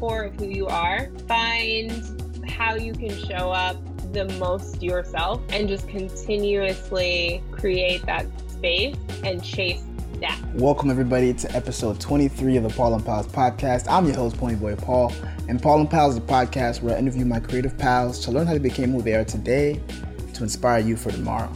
core of who you are. Find how you can show up the most yourself and just continuously create that space and chase that. Welcome everybody to episode 23 of the Paul and Pals podcast. I'm your host, Pony Boy Paul, and Paul and Pals is a podcast where I interview my creative pals to learn how they became who they are today to inspire you for tomorrow.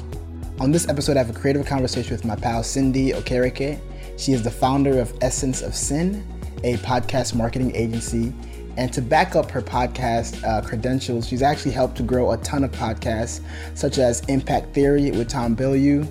On this episode, I have a creative conversation with my pal Cindy Okereke. She is the founder of Essence of Sin, a podcast marketing agency. And to back up her podcast uh, credentials, she's actually helped to grow a ton of podcasts, such as Impact Theory with Tom Bilyeu,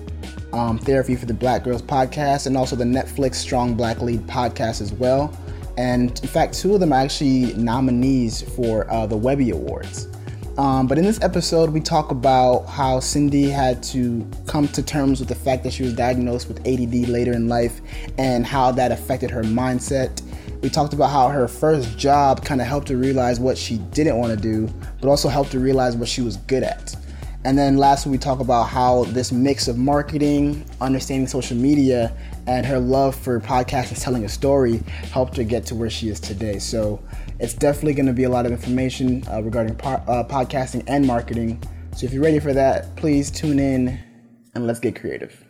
um, Therapy for the Black Girls podcast, and also the Netflix Strong Black Lead podcast as well. And in fact, two of them are actually nominees for uh, the Webby Awards. Um, but in this episode, we talk about how Cindy had to come to terms with the fact that she was diagnosed with ADD later in life and how that affected her mindset. We talked about how her first job kind of helped her realize what she didn't want to do, but also helped her realize what she was good at. And then lastly, we talk about how this mix of marketing, understanding social media, and her love for podcasting, and telling a story helped her get to where she is today. So it's definitely going to be a lot of information uh, regarding uh, podcasting and marketing. So if you're ready for that, please tune in and let's get creative.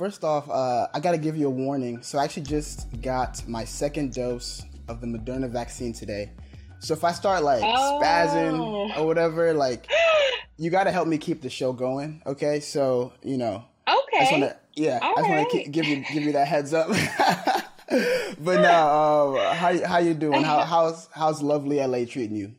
First off, uh, I got to give you a warning. So I actually just got my second dose of the Moderna vaccine today. So if I start like oh. spazzing or whatever, like you got to help me keep the show going. Okay, so you know. Okay. I just wanna, yeah, All I just right. want to give you give you that heads up. but now, uh, how how you doing? How how's how's lovely LA treating you?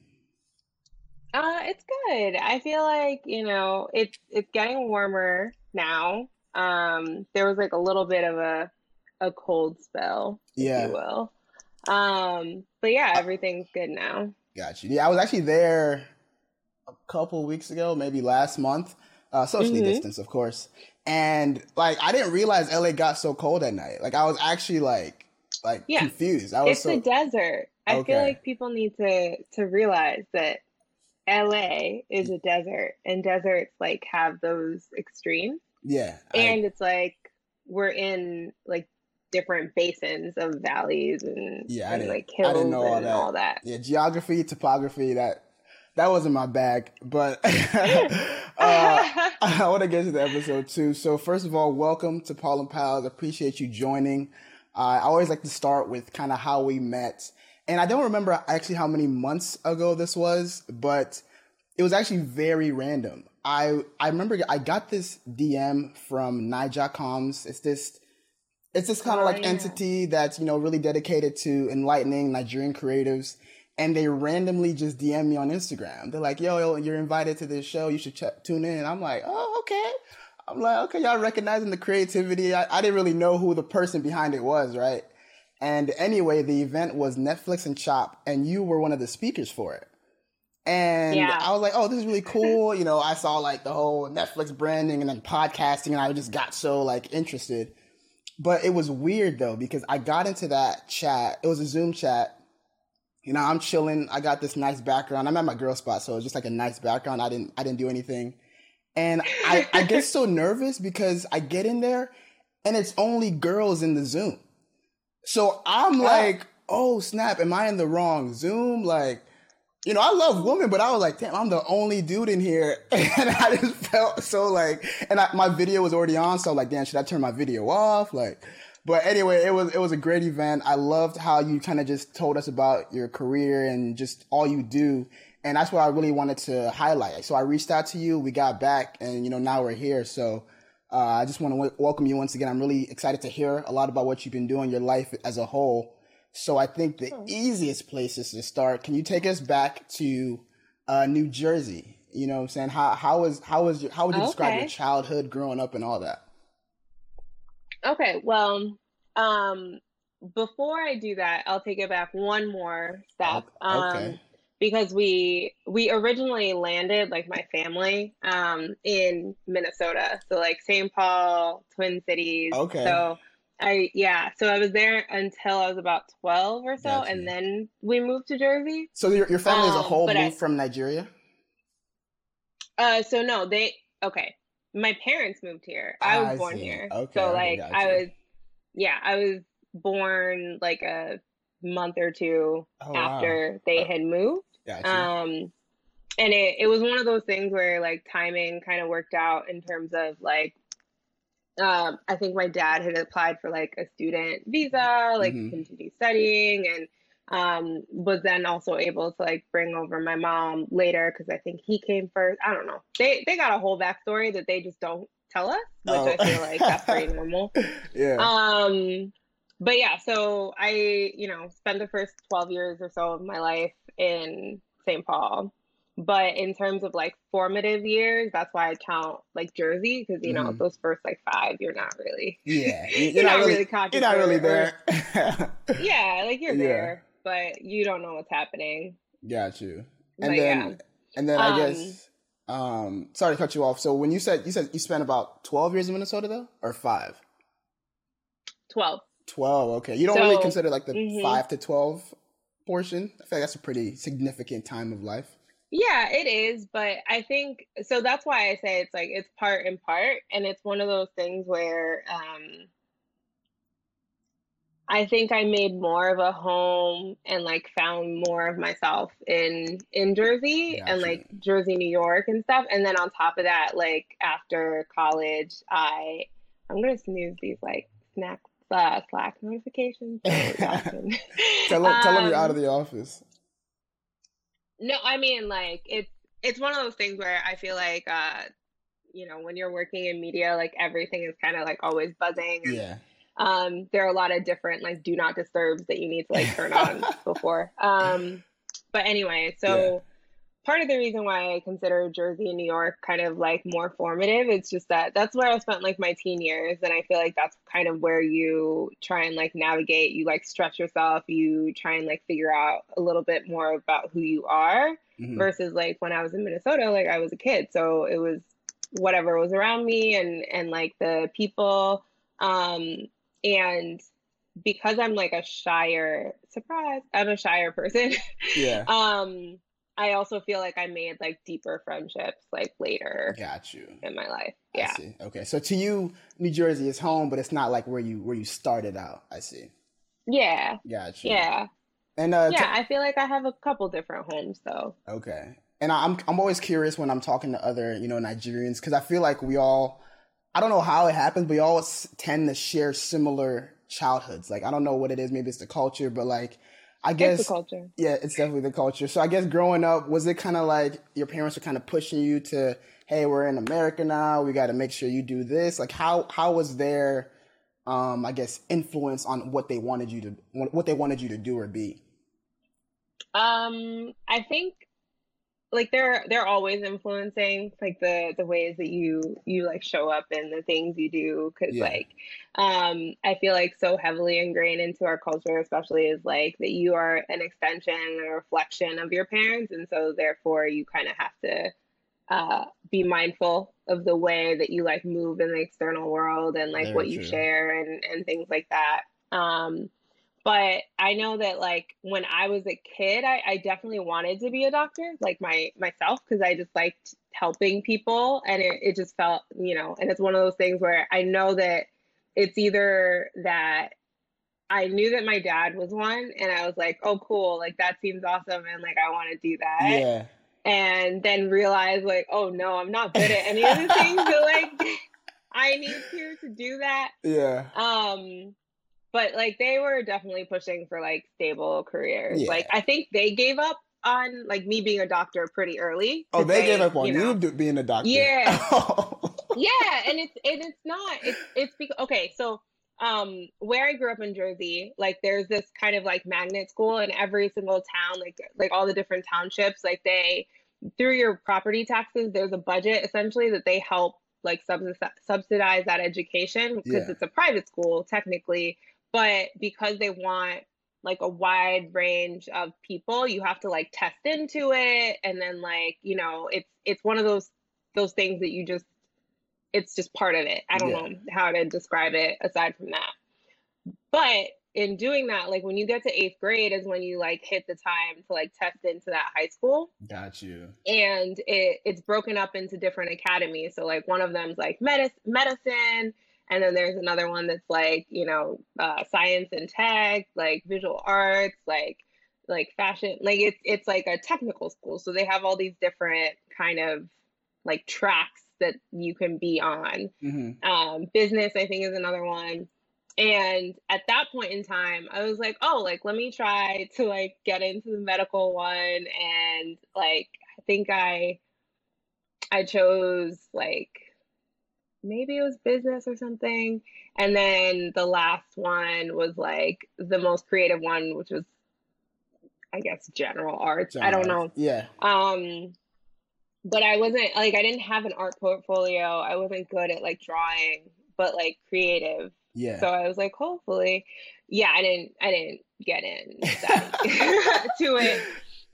Uh, it's good. I feel like you know it's it's getting warmer now um, there was like a little bit of a a cold spell, yeah. if you will. Um, but yeah, everything's good now. Got you. Yeah, I was actually there a couple weeks ago, maybe last month, uh, socially mm-hmm. distanced, of course. And like, I didn't realize LA got so cold at night. Like, I was actually like, like yeah. confused. I was it's so... the desert. I okay. feel like people need to to realize that LA is a desert, and deserts like have those extremes. Yeah. And I, it's like we're in like different basins of valleys and, yeah, and like hills and all that. all that. Yeah, geography, topography, that that wasn't my bag, but uh, I want to get to the episode too. So first of all, welcome to Paul and Pals. Appreciate you joining. Uh, I always like to start with kind of how we met, and I don't remember actually how many months ago this was, but it was actually very random. I I remember I got this DM from Nija It's this it's this kind of oh, like yeah. entity that's you know really dedicated to enlightening Nigerian creatives, and they randomly just DM me on Instagram. They're like, "Yo, you're invited to this show. You should ch- tune in." And I'm like, "Oh, okay." I'm like, "Okay, y'all recognizing the creativity." I, I didn't really know who the person behind it was, right? And anyway, the event was Netflix and Chop, and you were one of the speakers for it. And yeah. I was like, oh, this is really cool. you know, I saw like the whole Netflix branding and then podcasting, and I just got so like interested. But it was weird though, because I got into that chat. It was a Zoom chat. You know, I'm chilling. I got this nice background. I'm at my girl spot, so it's just like a nice background. I didn't I didn't do anything. And I, I get so nervous because I get in there and it's only girls in the Zoom. So I'm like, oh snap, am I in the wrong Zoom? Like you know, I love women, but I was like, damn, I'm the only dude in here. And I just felt so like, and I, my video was already on. So I'm like, damn, should I turn my video off? Like, but anyway, it was, it was a great event. I loved how you kind of just told us about your career and just all you do. And that's what I really wanted to highlight. So I reached out to you, we got back and, you know, now we're here. So, uh, I just want to w- welcome you once again. I'm really excited to hear a lot about what you've been doing, your life as a whole. So I think the hmm. easiest places to start. Can you take us back to uh, New Jersey? You know what I'm saying? How how was how was your, how would you describe your childhood growing up and all that? Okay, well, um, before I do that, I'll take it back one more step. Okay. Um, because we we originally landed like my family um in Minnesota. So like St. Paul, Twin Cities. Okay. So I yeah, so I was there until I was about twelve or so, gotcha. and then we moved to Jersey. So your your family um, as a whole moved I, from Nigeria. Uh, so no, they okay. My parents moved here. I was I born see. here. Okay, so like I was, yeah, I was born like a month or two oh, after wow. they had moved. Gotcha. Um, and it, it was one of those things where like timing kind of worked out in terms of like um, I think my dad had applied for like a student visa, like mm-hmm. continue studying, and um, was then also able to like bring over my mom later because I think he came first. I don't know. They they got a whole backstory that they just don't tell us, which oh. I feel like that's pretty normal. yeah. Um, but yeah, so I you know spent the first twelve years or so of my life in St. Paul. But in terms of like formative years, that's why I count like Jersey because you know mm. those first like five, you're not really. Yeah, you're, you're not, not, really. conscious you're not really there. yeah, like you're yeah. there, but you don't know what's happening. Got you. And but, then, yeah. and then I um, guess. Um, sorry to cut you off. So when you said you said you spent about twelve years in Minnesota though, or five? Twelve. Twelve. Okay, you don't so, really consider like the mm-hmm. five to twelve portion. I feel like that's a pretty significant time of life. Yeah, it is, but I think so that's why I say it's like it's part and part and it's one of those things where um I think I made more of a home and like found more of myself in in Jersey gotcha. and like Jersey, New York and stuff. And then on top of that, like after college, I I'm gonna snooze these like snack uh, Slack notifications. tell them, tell them you're out of um, the office. No, I mean like it's it's one of those things where I feel like uh you know, when you're working in media, like everything is kind of like always buzzing. And, yeah. Um, there are a lot of different like do not disturbs that you need to like turn on before. Um, but anyway, so yeah part of the reason why I consider Jersey and New York kind of like more formative. It's just that that's where I spent like my teen years. And I feel like that's kind of where you try and like navigate, you like stretch yourself, you try and like figure out a little bit more about who you are mm-hmm. versus like when I was in Minnesota, like I was a kid. So it was whatever was around me and, and like the people. Um, and because I'm like a shyer surprise, I'm a shyer person. Yeah. um, I also feel like I made like deeper friendships like later. Got you. In my life. Yeah. Okay. So to you, New Jersey is home, but it's not like where you where you started out. I see. Yeah. Got you. Yeah. And uh, yeah, t- I feel like I have a couple different homes though. Okay. And I'm I'm always curious when I'm talking to other you know Nigerians because I feel like we all I don't know how it happens, but we all tend to share similar childhoods. Like I don't know what it is. Maybe it's the culture, but like I guess it's the culture. Yeah, it's definitely the culture. So I guess growing up, was it kind of like your parents were kind of pushing you to, hey, we're in America now. We got to make sure you do this. Like how how was their, um, I guess, influence on what they wanted you to what they wanted you to do or be? Um, I think like they're they're always influencing like the the ways that you you like show up and the things you do because yeah. like um i feel like so heavily ingrained into our culture especially is like that you are an extension and a reflection of your parents and so therefore you kind of have to uh be mindful of the way that you like move in the external world and like Very what true. you share and and things like that um but I know that like when I was a kid, I, I definitely wanted to be a doctor, like my myself, because I just liked helping people, and it, it just felt, you know, and it's one of those things where I know that it's either that I knew that my dad was one, and I was like, oh, cool, like that seems awesome, and like I want to do that. Yeah. And then realize like, oh no, I'm not good at any of the things that like I need to to do that. Yeah. Um but like they were definitely pushing for like stable careers. Yeah. Like I think they gave up on like me being a doctor pretty early. Oh, they say, gave up on you, know, you being a doctor. Yeah, yeah, and it's and it's not. It's it's because okay, so um where I grew up in Jersey, like there's this kind of like magnet school in every single town, like like all the different townships, like they through your property taxes, there's a budget essentially that they help like subsidize that education because yeah. it's a private school technically but because they want like a wide range of people you have to like test into it. And then like you know it's it's one of those those things that you just it's just part of it. I don't yeah. know how to describe it aside from that. But in doing that like when you get to eighth grade is when you like hit the time to like test into that high school. Got you. And it it's broken up into different academies. So like one of them's like medicine medicine and then there's another one that's like you know uh, science and tech like visual arts like like fashion like it's it's like a technical school. So they have all these different kind of like tracks that you can be on. Mm-hmm. um, business i think is another one. And at that point in time i was like oh like let me try to like get into the medical one. And like i think i i chose like maybe it was business or something. And then the last one was like the most creative one, which was I guess general arts. General I don't know. Yeah. Um but I wasn't like I didn't have an art portfolio. I wasn't good at like drawing, but like creative. Yeah. So I was like, hopefully, yeah. I didn't. I didn't get in to it.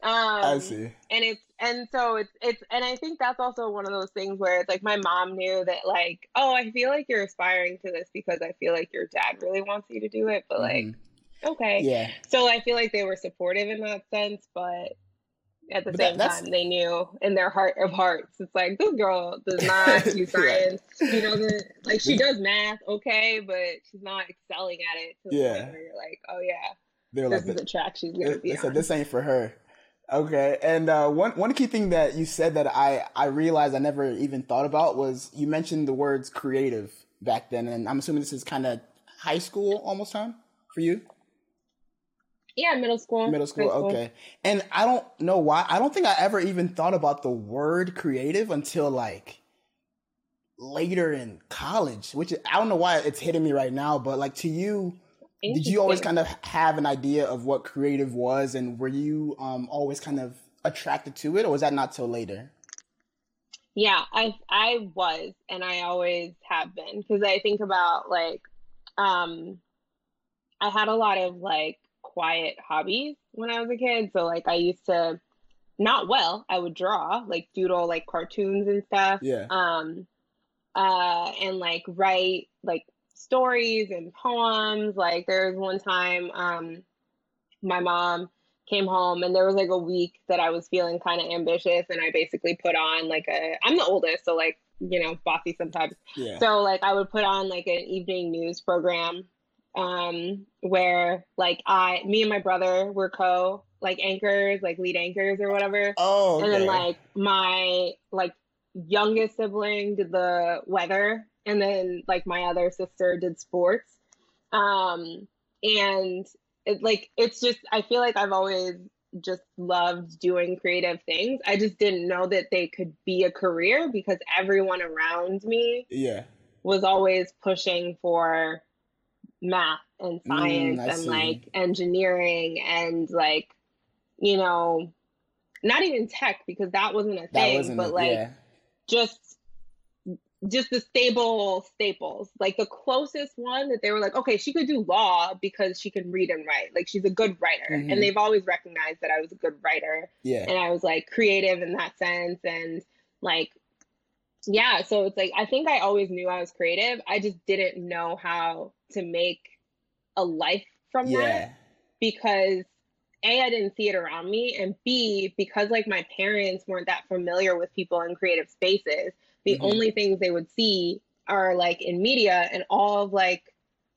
Um, I see. And it's and so it's it's and I think that's also one of those things where it's like my mom knew that like oh I feel like you're aspiring to this because I feel like your dad really wants you to do it but like mm-hmm. okay yeah so I feel like they were supportive in that sense but at the but same that, time they knew in their heart of hearts it's like this girl does not do science she doesn't like she does math okay but she's not excelling at it to yeah. the point where you're like oh yeah They're this like is the, track she's gonna be on. this ain't for her Okay, and uh, one one key thing that you said that I I realized I never even thought about was you mentioned the words creative back then, and I'm assuming this is kind of high school almost time for you. Yeah, middle school. Middle school, school, okay. And I don't know why. I don't think I ever even thought about the word creative until like later in college, which I don't know why it's hitting me right now, but like to you, did you always kind of have an idea of what creative was and were you um, always kind of attracted to it or was that not till later? Yeah i i was and i always have been because i think about like um i had a lot of like quiet hobbies when i was a kid so like i used to not well i would draw like doodle like cartoons and stuff yeah. um uh and like write like stories and poems. Like there was one time um, my mom came home and there was like a week that I was feeling kind of ambitious and I basically put on like a I'm the oldest so like you know bossy sometimes yeah. so like I would put on like an evening news program um where like I me and my brother were co like anchors like lead anchors or whatever oh okay. and then like my like youngest sibling did the weather and then like my other sister did sports um and it like it's just i feel like i've always just loved doing creative things i just didn't know that they could be a career because everyone around me yeah was always pushing for math and mm, science mm, and see. like engineering and like you know not even tech because that wasn't a thing wasn't but a, like yeah. just just the stable staples. Like the closest one that they were like, okay, she could do law because she can read and write. Like she's a good writer. Mm-hmm. And they've always recognized that I was a good writer. Yeah. And I was like creative in that sense. And like, yeah. So it's like, I think I always knew I was creative. I just didn't know how to make a life from yeah. that because a i didn't see it around me and b because like my parents weren't that familiar with people in creative spaces the mm-hmm. only things they would see are like in media and all of like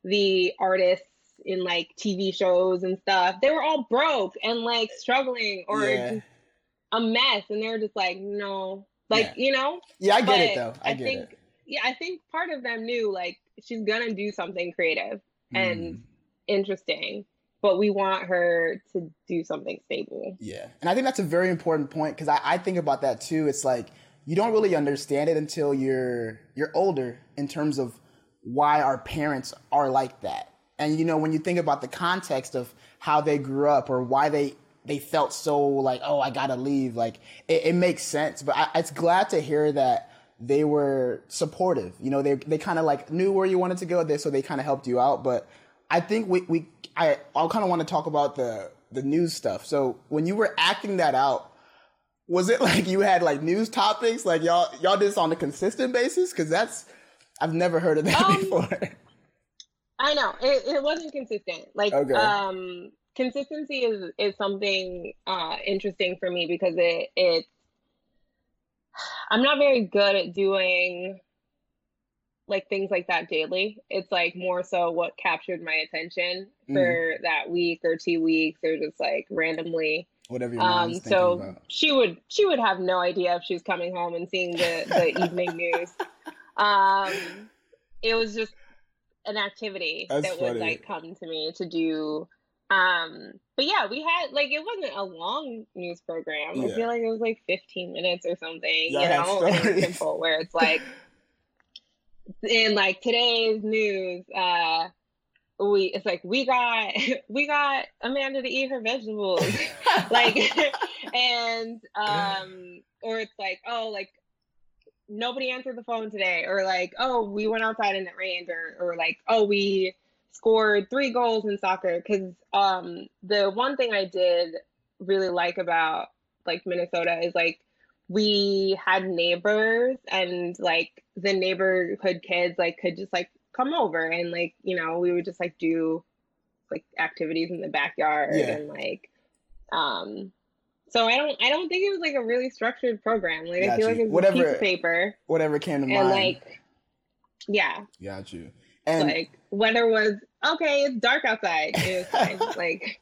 the artists in like TV shows and stuff, they were all broke and like struggling or yeah. a mess. And they were just like, no, like, yeah. you know? Yeah, I get but it though. I, I think, it. yeah, I think part of them knew like she's gonna do something creative mm. and interesting, but we want her to do something stable. Yeah. And I think that's a very important point because I, I think about that too. It's like, you don't really understand it until you're you're older in terms of why our parents are like that. And you know, when you think about the context of how they grew up or why they they felt so like, oh, I gotta leave, like it, it makes sense. But I, it's glad to hear that they were supportive. You know, they they kind of like knew where you wanted to go, so they kind of helped you out. But I think we we I I kind of want to talk about the the news stuff. So when you were acting that out, was it like you had like news topics like y'all y'all did this on a consistent basis because that's i've never heard of that um, before i know it, it wasn't consistent like okay. um consistency is is something uh interesting for me because it it's i'm not very good at doing like things like that daily. It's like more so what captured my attention for mm. that week or two weeks or just like randomly whatever your um, so about. she would she would have no idea if she was coming home and seeing the, the evening news. Um, it was just an activity That's that funny. would like come to me to do. Um, but yeah, we had like it wasn't a long news program. Yeah. I feel like it was like 15 minutes or something. you know, simple where it's like in like today's news, uh, we it's like we got we got Amanda to eat her vegetables, like, and um, or it's like oh like nobody answered the phone today, or like oh we went outside and it rained, or or like oh we scored three goals in soccer. Because um the one thing I did really like about like Minnesota is like we had neighbors and like the neighborhood kids like could just like come over and like you know we would just like do like activities in the backyard yeah. and like um so I don't I don't think it was like a really structured program. Like Got I feel you. like it's whatever, piece of paper. Whatever came to and mind. Like yeah. Got you. And like weather was okay, it's dark outside. It was fine. like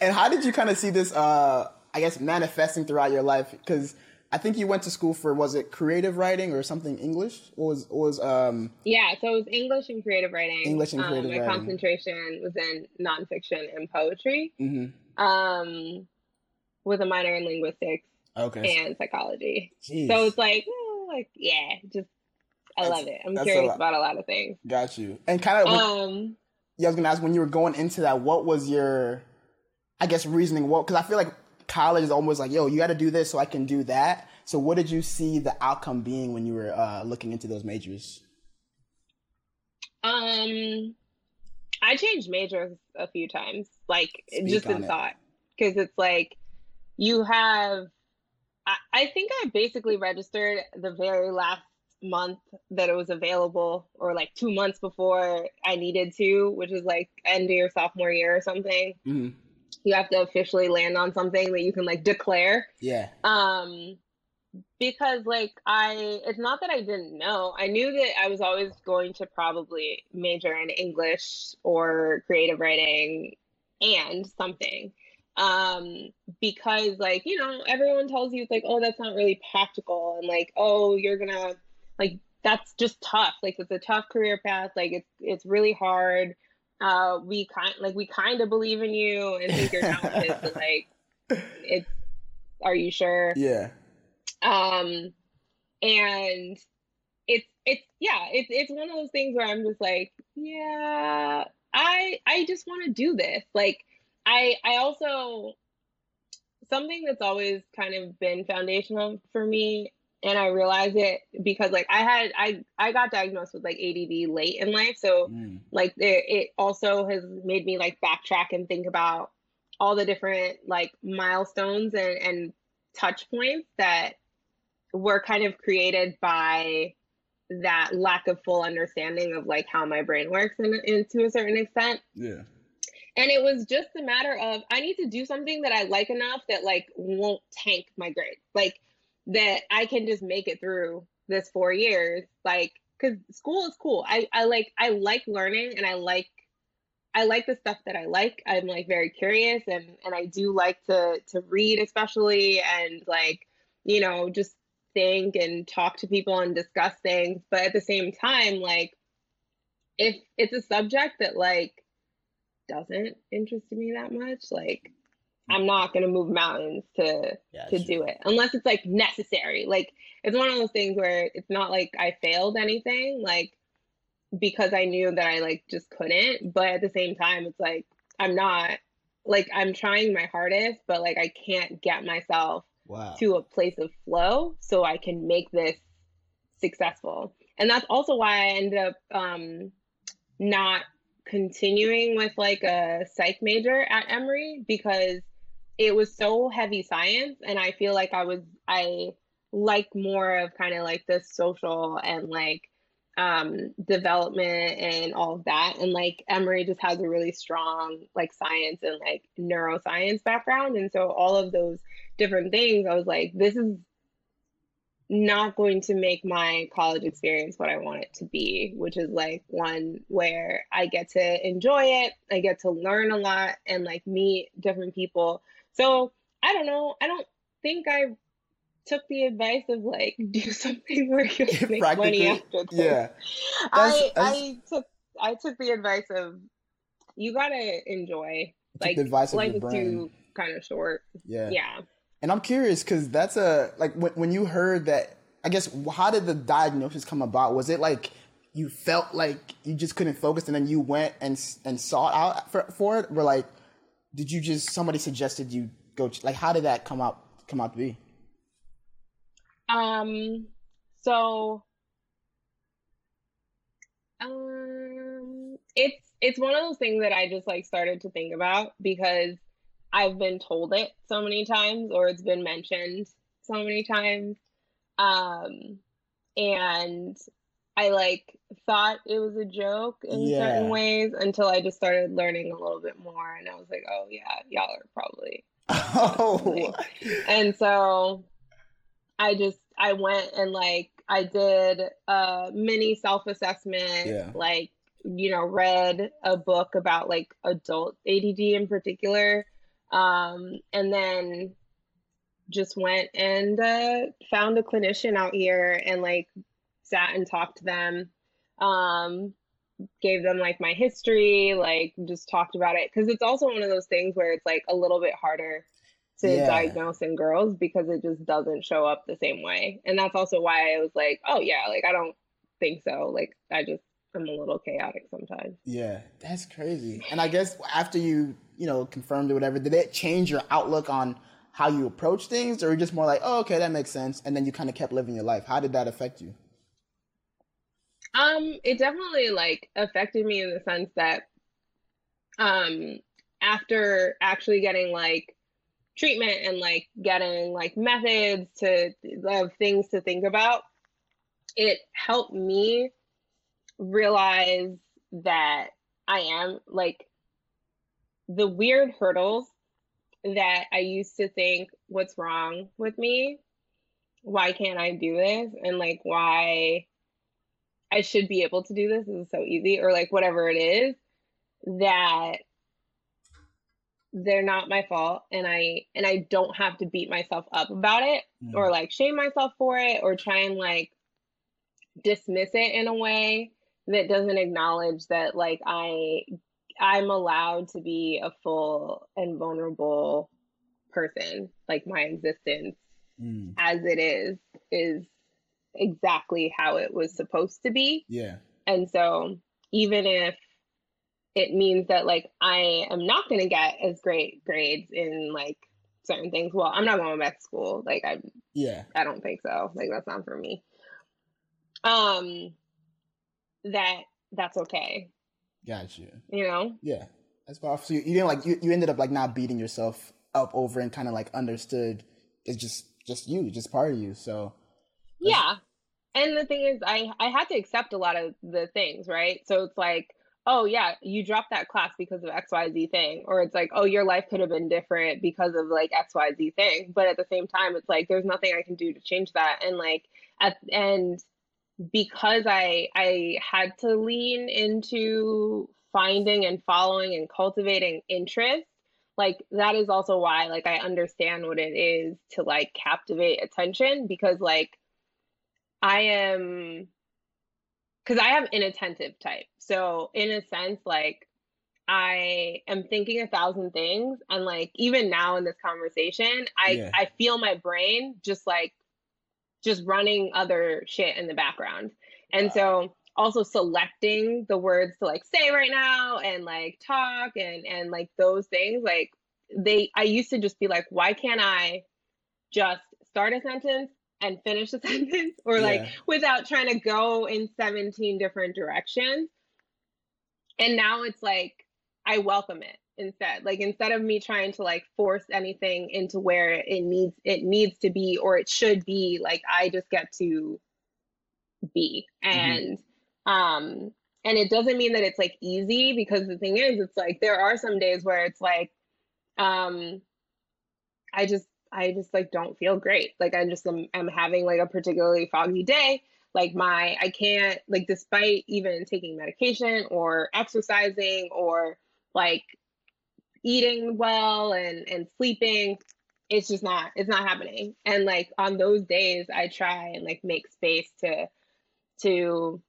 And how did you kind of see this uh I guess manifesting throughout your life? Because I think you went to school for was it creative writing or something English? Or was was um Yeah, so it was English and creative writing. English and creative um, my writing. concentration was in nonfiction and poetry. Mm-hmm. Um with a minor in linguistics okay. and psychology. Jeez. So it's like, oh, like yeah, just I that's, love it. I'm curious a about a lot of things. Got you. And kind of um yeah, I was gonna ask when you were going into that, what was your I guess reasoning what because I feel like college is almost like, yo, you got to do this so I can do that. So, what did you see the outcome being when you were uh, looking into those majors? Um, I changed majors a few times, like Speak just in it. thought, because it's like you have. I, I think I basically registered the very last month that it was available, or like two months before I needed to, which is like end of your sophomore year or something. Mm-hmm you have to officially land on something that you can like declare. Yeah. Um because like I it's not that I didn't know. I knew that I was always going to probably major in English or creative writing and something. Um because like, you know, everyone tells you it's like, "Oh, that's not really practical." And like, "Oh, you're going to like that's just tough. Like it's a tough career path. Like it's it's really hard." Uh, we kind like we kind of believe in you and think you're talented, but like, it's are you sure? Yeah. Um, and it's it's yeah, it's it's one of those things where I'm just like, yeah, I I just want to do this. Like, I I also something that's always kind of been foundational for me and I realized it because like I had I I got diagnosed with like ADD late in life, so mm. like it, it also has made me like backtrack and think about all the different like milestones and and touch points that were kind of created by that lack of full understanding of like how my brain works in, in to a certain extent. Yeah. And it was just a matter of I need to do something that I like enough that like won't tank my grades. Like that I can just make it through this four years. Like, cause school is cool. I, I like, I like learning and I like, I like the stuff that I like. I'm like very curious and, and I do like to, to read especially and like, you know, just think and talk to people and discuss things. But at the same time, like, if it's a subject that like doesn't interest me that much, like I'm not gonna move mountains to yeah, to do it unless it's like necessary. Like it's one of those things where it's not like I failed anything, like because I knew that I like just couldn't. But at the same time, it's like I'm not like I'm trying my hardest, but like I can't get myself wow. to a place of flow so I can make this successful. And that's also why I ended up um, not continuing with like a psych major at Emory because it was so heavy science and i feel like i was i like more of kind of like the social and like um development and all of that. And like emory just has a really strong like science and like neuroscience background. And so all of those different things i was like this is not going to make my college experience what I want it to be, which is like one where I get to enjoy it, I get to learn a lot and like meet different people. So I don't know. I don't think I took the advice of like do something where you make money after this. Yeah. I that's... I took I took the advice of you gotta enjoy. Like the advice life is too kind of short. Yeah. Yeah. And I'm curious because that's a like when when you heard that. I guess how did the diagnosis come about? Was it like you felt like you just couldn't focus, and then you went and and sought out for, for it, or like did you just somebody suggested you go? Like how did that come out come out to be? Um. So. Um. It's it's one of those things that I just like started to think about because I've been told it so many times or it's been mentioned so many times. Um, and I like thought it was a joke in yeah. certain ways until I just started learning a little bit more and I was like, oh yeah, y'all are probably Oh and so I just I went and like I did a mini self-assessment, yeah. like, you know, read a book about like adult ADD in particular um, and then just went and uh, found a clinician out here and like sat and talked to them. Um, gave them like my history, like just talked about it. Cause it's also one of those things where it's like a little bit harder to yeah. diagnose in girls because it just doesn't show up the same way. And that's also why I was like, oh yeah, like I don't think so. Like I just I'm a little chaotic sometimes. Yeah, that's crazy. And I guess after you you know, confirmed or whatever, did it change your outlook on how you approach things, or just more like, oh, okay, that makes sense, and then you kind of kept living your life? How did that affect you? Um, it definitely like affected me in the sense that, um, after actually getting like treatment and like getting like methods to of things to think about, it helped me realize that I am like the weird hurdles that I used to think, what's wrong with me? Why can't I do this? And like, why I should be able to do this. This is so easy, or like whatever it is that they're not my fault and I and I don't have to beat myself up about it mm. or like shame myself for it or try and like dismiss it in a way that doesn't acknowledge that like I I'm allowed to be a full and vulnerable person. Like my existence mm. as it is is exactly how it was supposed to be. Yeah. And so even if it means that like I am not going to get as great grades in like certain things. Well, I'm not going back to school. Like I yeah. I don't think so. Like that's not for me. Um that that's okay. Gotcha. You know? Yeah. That's powerful. So you, you didn't like you, you ended up like not beating yourself up over and kind of like understood it's just just you, just part of you. So Yeah. And the thing is I I had to accept a lot of the things, right? So it's like oh yeah, you dropped that class because of XYZ thing. Or it's like, oh, your life could have been different because of like XYZ thing. But at the same time, it's like there's nothing I can do to change that. And like at and because I I had to lean into finding and following and cultivating interest, like that is also why like I understand what it is to like captivate attention because like I am cuz I am inattentive type. So in a sense like I am thinking a thousand things and like even now in this conversation, I yeah. I feel my brain just like just running other shit in the background. And wow. so also selecting the words to like say right now and like talk and and like those things like they I used to just be like why can't I just start a sentence and finish a sentence or yeah. like without trying to go in 17 different directions. And now it's like I welcome it instead like instead of me trying to like force anything into where it needs it needs to be or it should be like i just get to be mm-hmm. and mm-hmm. um and it doesn't mean that it's like easy because the thing is it's like there are some days where it's like um i just I just like don't feel great. Like I just am, am having like a particularly foggy day. Like my I can't like despite even taking medication or exercising or like eating well and and sleeping, it's just not it's not happening. And like on those days I try and like make space to to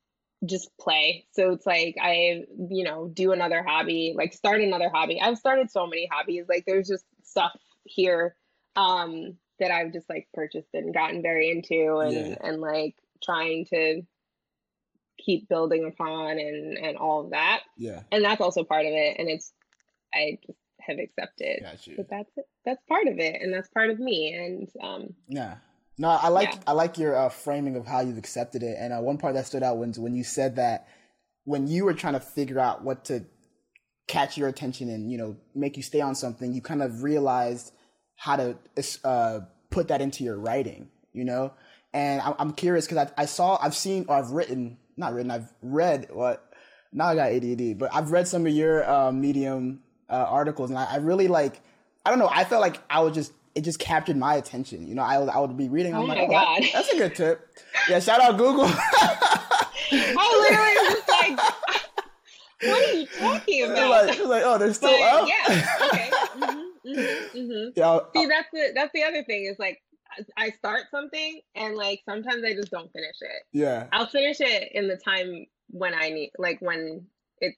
just play. So it's like I, you know, do another hobby, like start another hobby. I've started so many hobbies. Like there's just stuff here um that I've just like purchased and gotten very into and yeah. and like trying to keep building upon and and all of that. Yeah. And that's also part of it and it's I just have accepted that that's that's part of it and that's part of me and um yeah no, I like yeah. I like your uh, framing of how you've accepted it. And uh, one part that stood out was when you said that when you were trying to figure out what to catch your attention and you know make you stay on something, you kind of realized how to uh, put that into your writing. You know, and I'm, I'm curious because I, I saw I've seen or I've written not written I've read what now I got ADD, but I've read some of your uh, Medium uh, articles and I, I really like I don't know I felt like I was just it just captured my attention. You know, I, I would be reading. I'm oh like, oh, that, that's a good tip. Yeah, shout out Google. I literally was like, what are you talking about? Like, like oh, they're still but, up. Yeah. Okay. Mm-hmm, mm-hmm, mm-hmm. Yeah. See, that's the that's the other thing is like I start something and like sometimes I just don't finish it. Yeah. I'll finish it in the time when I need, like when it's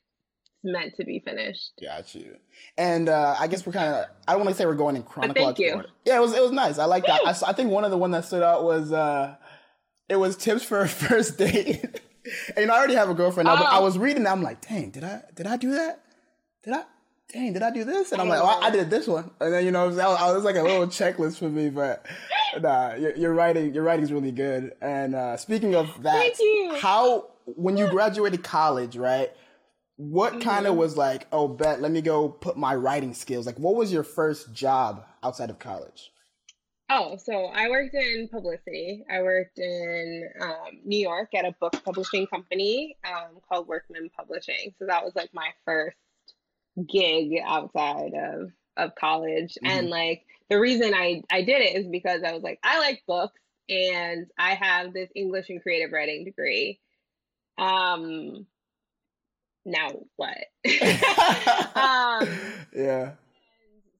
meant to be finished. Got you. And uh, I guess we're kind of I don't want to say we're going in chronological order. Yeah, it was it was nice. I like that. I, I, think one of the one that stood out was uh, it was tips for a first date. and I already have a girlfriend now, oh. but I oh. was reading. I'm like, dang, did I did I do that? Did I? Dang, did I do this? And I'm like, oh, I, I did this one. And then you know, it was, was like a little checklist for me. But nah, your, your writing your writing's really good. And uh, speaking of that, how when you graduated college, right? what kind of mm-hmm. was like, oh, bet, let me go put my writing skills? Like, what was your first job outside of college? Oh, so I worked in publicity. I worked in um, New York at a book publishing company um, called Workman Publishing. So that was like my first gig outside of of college. Mm-hmm. And like the reason I I did it is because I was like I like books and I have this English and creative writing degree. Um, now what? um, yeah.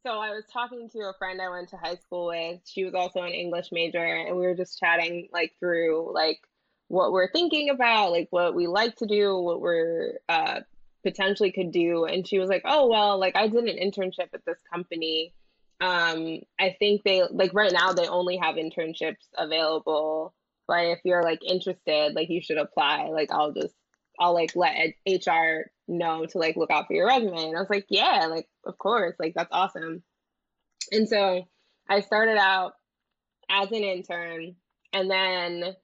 So I was talking to a friend I went to high school with. She was also an English major, and we were just chatting like through like what we're thinking about, like what we like to do, what we're uh, potentially could do. And she was like, "Oh well, like I did an internship at this company. Um, I think they like right now they only have internships available, but if you're like interested, like you should apply. Like I'll just I'll like let HR know to like look out for your resume. And I was like, yeah, like of course, like that's awesome. And so I started out as an intern and then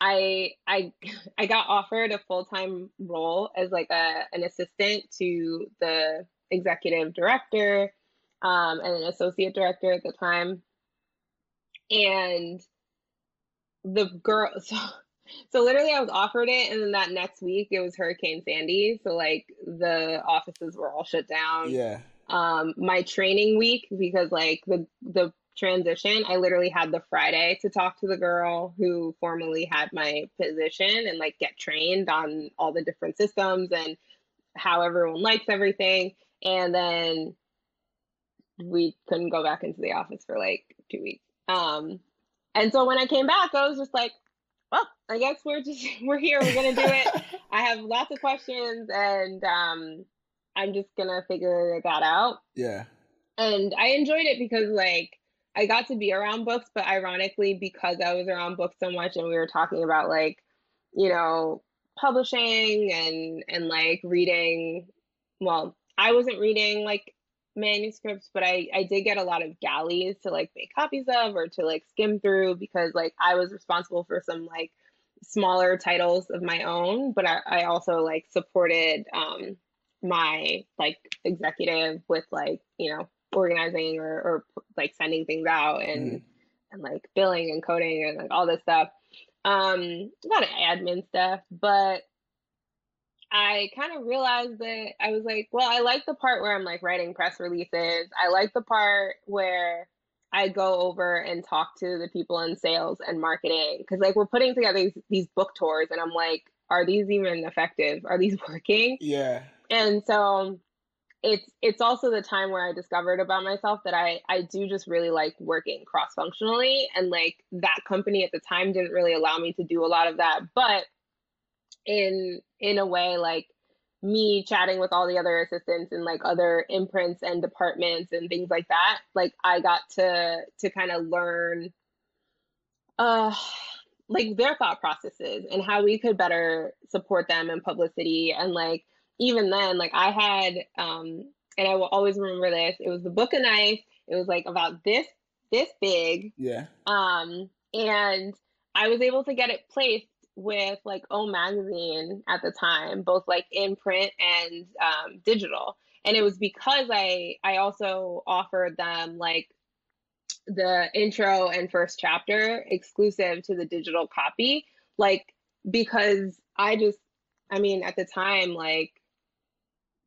I I I got offered a full-time role as like a an assistant to the executive director um, and an associate director at the time. And the girl so so literally, I was offered it, and then that next week it was Hurricane Sandy. So like the offices were all shut down. Yeah. Um, my training week because like the the transition, I literally had the Friday to talk to the girl who formerly had my position and like get trained on all the different systems and how everyone likes everything. And then we couldn't go back into the office for like two weeks. Um, and so when I came back, I was just like, well, I guess we're just we're here. We're gonna do it. I have lots of questions, and um, I'm just gonna figure that out. Yeah. And I enjoyed it because like I got to be around books, but ironically, because I was around books so much, and we were talking about like, you know, publishing and and like reading. Well, I wasn't reading like manuscripts, but I I did get a lot of galleys to like make copies of or to like skim through because like I was responsible for some like smaller titles of my own, but I, I also like supported um my like executive with like you know organizing or, or like sending things out and mm. and like billing and coding and like all this stuff um a lot of admin stuff but I kind of realized that I was like, well, I like the part where I'm like writing press releases. I like the part where I go over and talk to the people in sales and marketing because like we're putting together these, these book tours and I'm like, are these even effective? Are these working? Yeah. And so it's it's also the time where I discovered about myself that I I do just really like working cross functionally and like that company at the time didn't really allow me to do a lot of that but in in a way like me chatting with all the other assistants and like other imprints and departments and things like that like I got to to kind of learn uh like their thought processes and how we could better support them in publicity and like even then, like I had, um, and I will always remember this. It was the book of knife. It was like about this this big. Yeah. Um, and I was able to get it placed with like O magazine at the time, both like in print and um, digital. And it was because I I also offered them like the intro and first chapter exclusive to the digital copy, like because I just I mean at the time like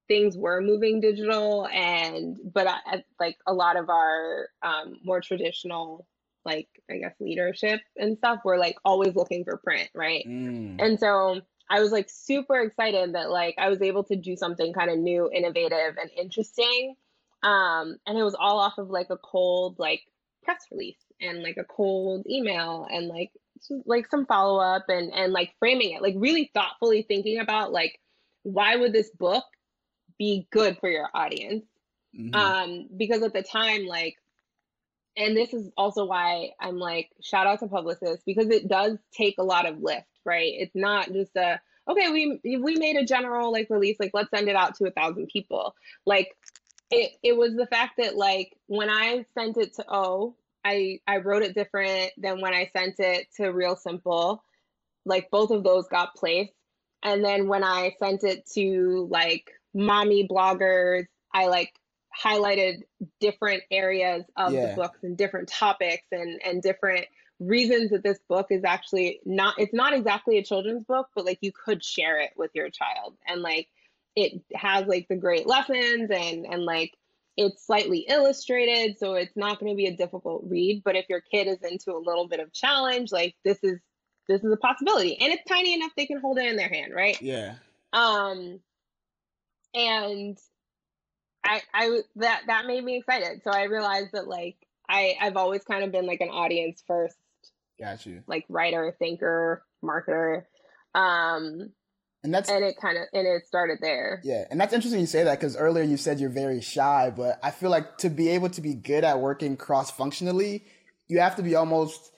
things were moving digital and but I, like a lot of our um, more traditional like i guess leadership and stuff were like always looking for print right mm. and so i was like super excited that like i was able to do something kind of new innovative and interesting um, and it was all off of like a cold like press release and like a cold email and like like some follow up and and like framing it like really thoughtfully thinking about like why would this book be good for your audience. Mm-hmm. Um, because at the time, like, and this is also why I'm like, shout out to publicists because it does take a lot of lift, right? It's not just a okay, we we made a general like release, like let's send it out to a thousand people. Like it it was the fact that like when I sent it to O, I I wrote it different than when I sent it to Real Simple. Like both of those got placed. And then when I sent it to like mommy bloggers. I like highlighted different areas of yeah. the books and different topics and and different reasons that this book is actually not it's not exactly a children's book but like you could share it with your child. And like it has like the great lessons and and like it's slightly illustrated so it's not going to be a difficult read. But if your kid is into a little bit of challenge like this is this is a possibility. And it's tiny enough they can hold it in their hand right? Yeah. Um and I I that that made me excited. So I realized that like I I've always kind of been like an audience first. Got you. Like writer, thinker, marketer. Um and that's and it kind of and it started there. Yeah, and that's interesting you say that because earlier you said you're very shy, but I feel like to be able to be good at working cross functionally, you have to be almost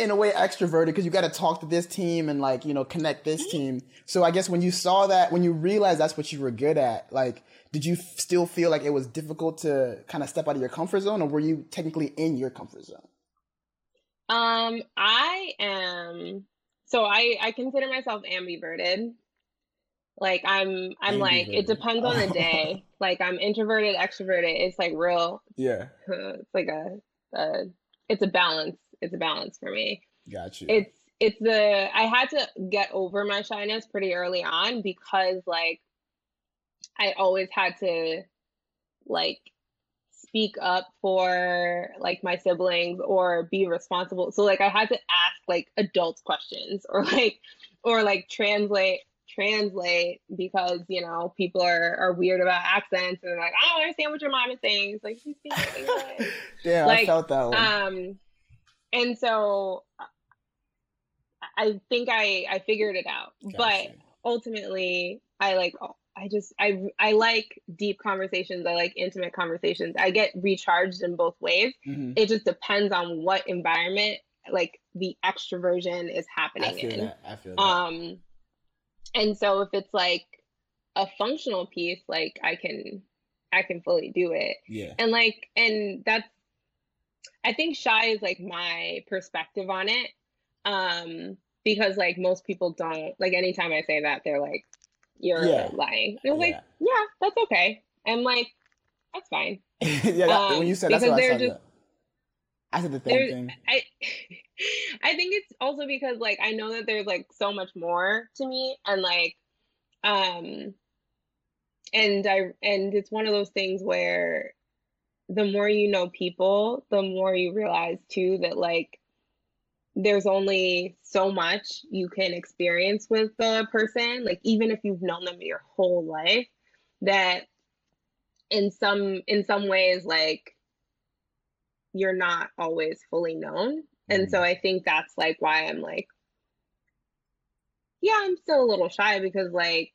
in a way extroverted because you got to talk to this team and like you know connect this mm-hmm. team. So i guess when you saw that when you realized that's what you were good at like did you f- still feel like it was difficult to kind of step out of your comfort zone or were you technically in your comfort zone? Um i am so i i consider myself ambiverted. Like i'm i'm ambiverted. like it depends on the day. Like i'm introverted extroverted. It's like real yeah. it's like a, a it's a balance it's a balance for me. Got you. It's it's the I had to get over my shyness pretty early on because like I always had to like speak up for like my siblings or be responsible. So like I had to ask like adults questions or like or like translate translate because you know people are, are weird about accents and like I don't understand what your mom is saying. It's like she's speaking Yeah, like, I felt that one. Um and so I think I I figured it out. Gotcha. But ultimately, I like I just I I like deep conversations. I like intimate conversations. I get recharged in both ways. Mm-hmm. It just depends on what environment like the extroversion is happening I feel in. That. I feel that. Um and so if it's like a functional piece, like I can I can fully do it. Yeah. And like and that's I think shy is like my perspective on it. Um, because like most people don't like anytime I say that, they're like, You're yeah. lying. And I was yeah. like, Yeah, that's okay. I'm like, that's fine. yeah, that, um, when you said that's what I said. Just, I said the same thing. I I think it's also because like I know that there's like so much more to me and like um and I and it's one of those things where the more you know people, the more you realize too that like there's only so much you can experience with the person like even if you've known them your whole life that in some in some ways like you're not always fully known and mm-hmm. so i think that's like why i'm like yeah i'm still a little shy because like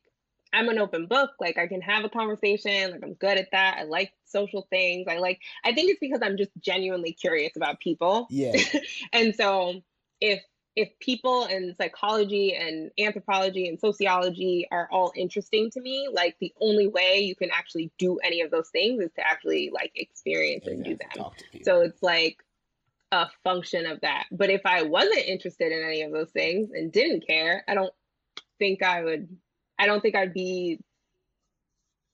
i'm an open book like i can have a conversation like i'm good at that i like social things i like i think it's because i'm just genuinely curious about people yeah and so if if people and psychology and anthropology and sociology are all interesting to me, like the only way you can actually do any of those things is to actually like experience and do them. So it's like a function of that. But if I wasn't interested in any of those things and didn't care, I don't think I would I don't think I'd be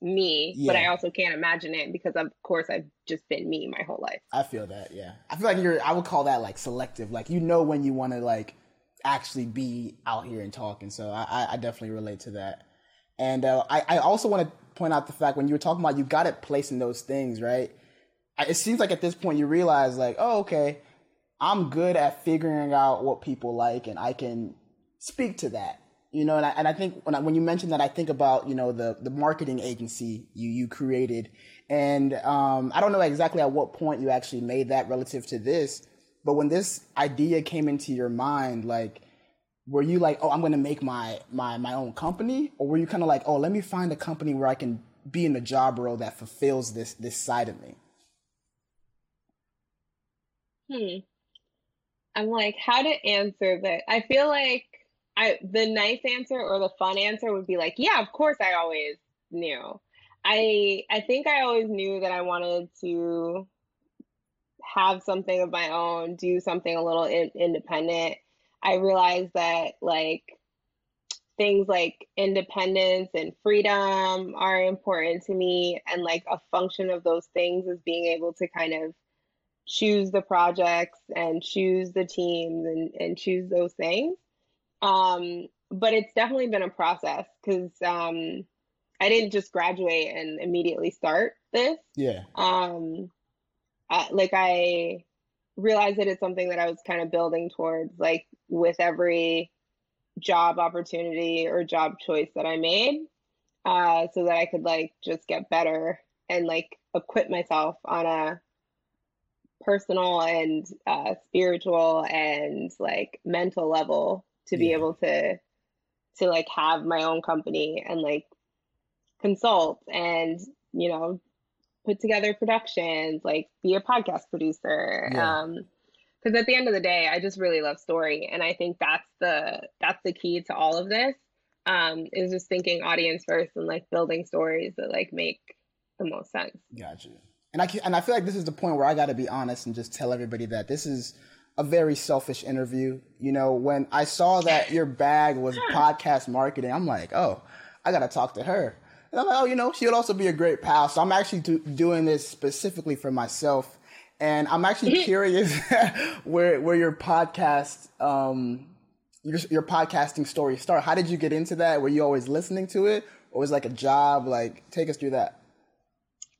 me, yeah. but I also can't imagine it because of course I've just been me my whole life. I feel that, yeah. I feel like you're I would call that like selective. Like you know when you want to like actually be out here and talking. So I, I definitely relate to that. And uh, I, I also want to point out the fact when you were talking about you got it placing those things, right? It seems like at this point you realize like, oh, okay, I'm good at figuring out what people like and I can speak to that you know, and I, and I think when I, when you mentioned that, I think about you know the the marketing agency you you created, and um, I don't know exactly at what point you actually made that relative to this, but when this idea came into your mind, like, were you like, oh, I'm going to make my my my own company, or were you kind of like, oh, let me find a company where I can be in a job role that fulfills this this side of me? Hmm. I'm like, how to answer that? I feel like I the nice answer or the fun answer would be like, yeah, of course I always knew. I I think I always knew that I wanted to have something of my own, do something a little in, independent. I realized that like things like independence and freedom are important to me and like a function of those things is being able to kind of choose the projects and choose the teams and, and choose those things um, but it's definitely been a process because um, I didn't just graduate and immediately start this. Yeah. Um, I, like I realized that it's something that I was kind of building towards, like with every job opportunity or job choice that I made, uh, so that I could like just get better and like equip myself on a personal and uh, spiritual and like mental level to be able to to like have my own company and like consult and you know put together productions like be a podcast producer yeah. um because at the end of the day i just really love story and i think that's the that's the key to all of this um is just thinking audience first and like building stories that like make the most sense. Gotcha. And i and i feel like this is the point where i got to be honest and just tell everybody that this is a very selfish interview. You know, when I saw that your bag was podcast marketing, I'm like, oh, I got to talk to her. And I'm like, oh, you know, she would also be a great pal. So I'm actually do- doing this specifically for myself. And I'm actually curious where where your podcast um your your podcasting story start. How did you get into that? Were you always listening to it, or was it like a job? Like, take us through that.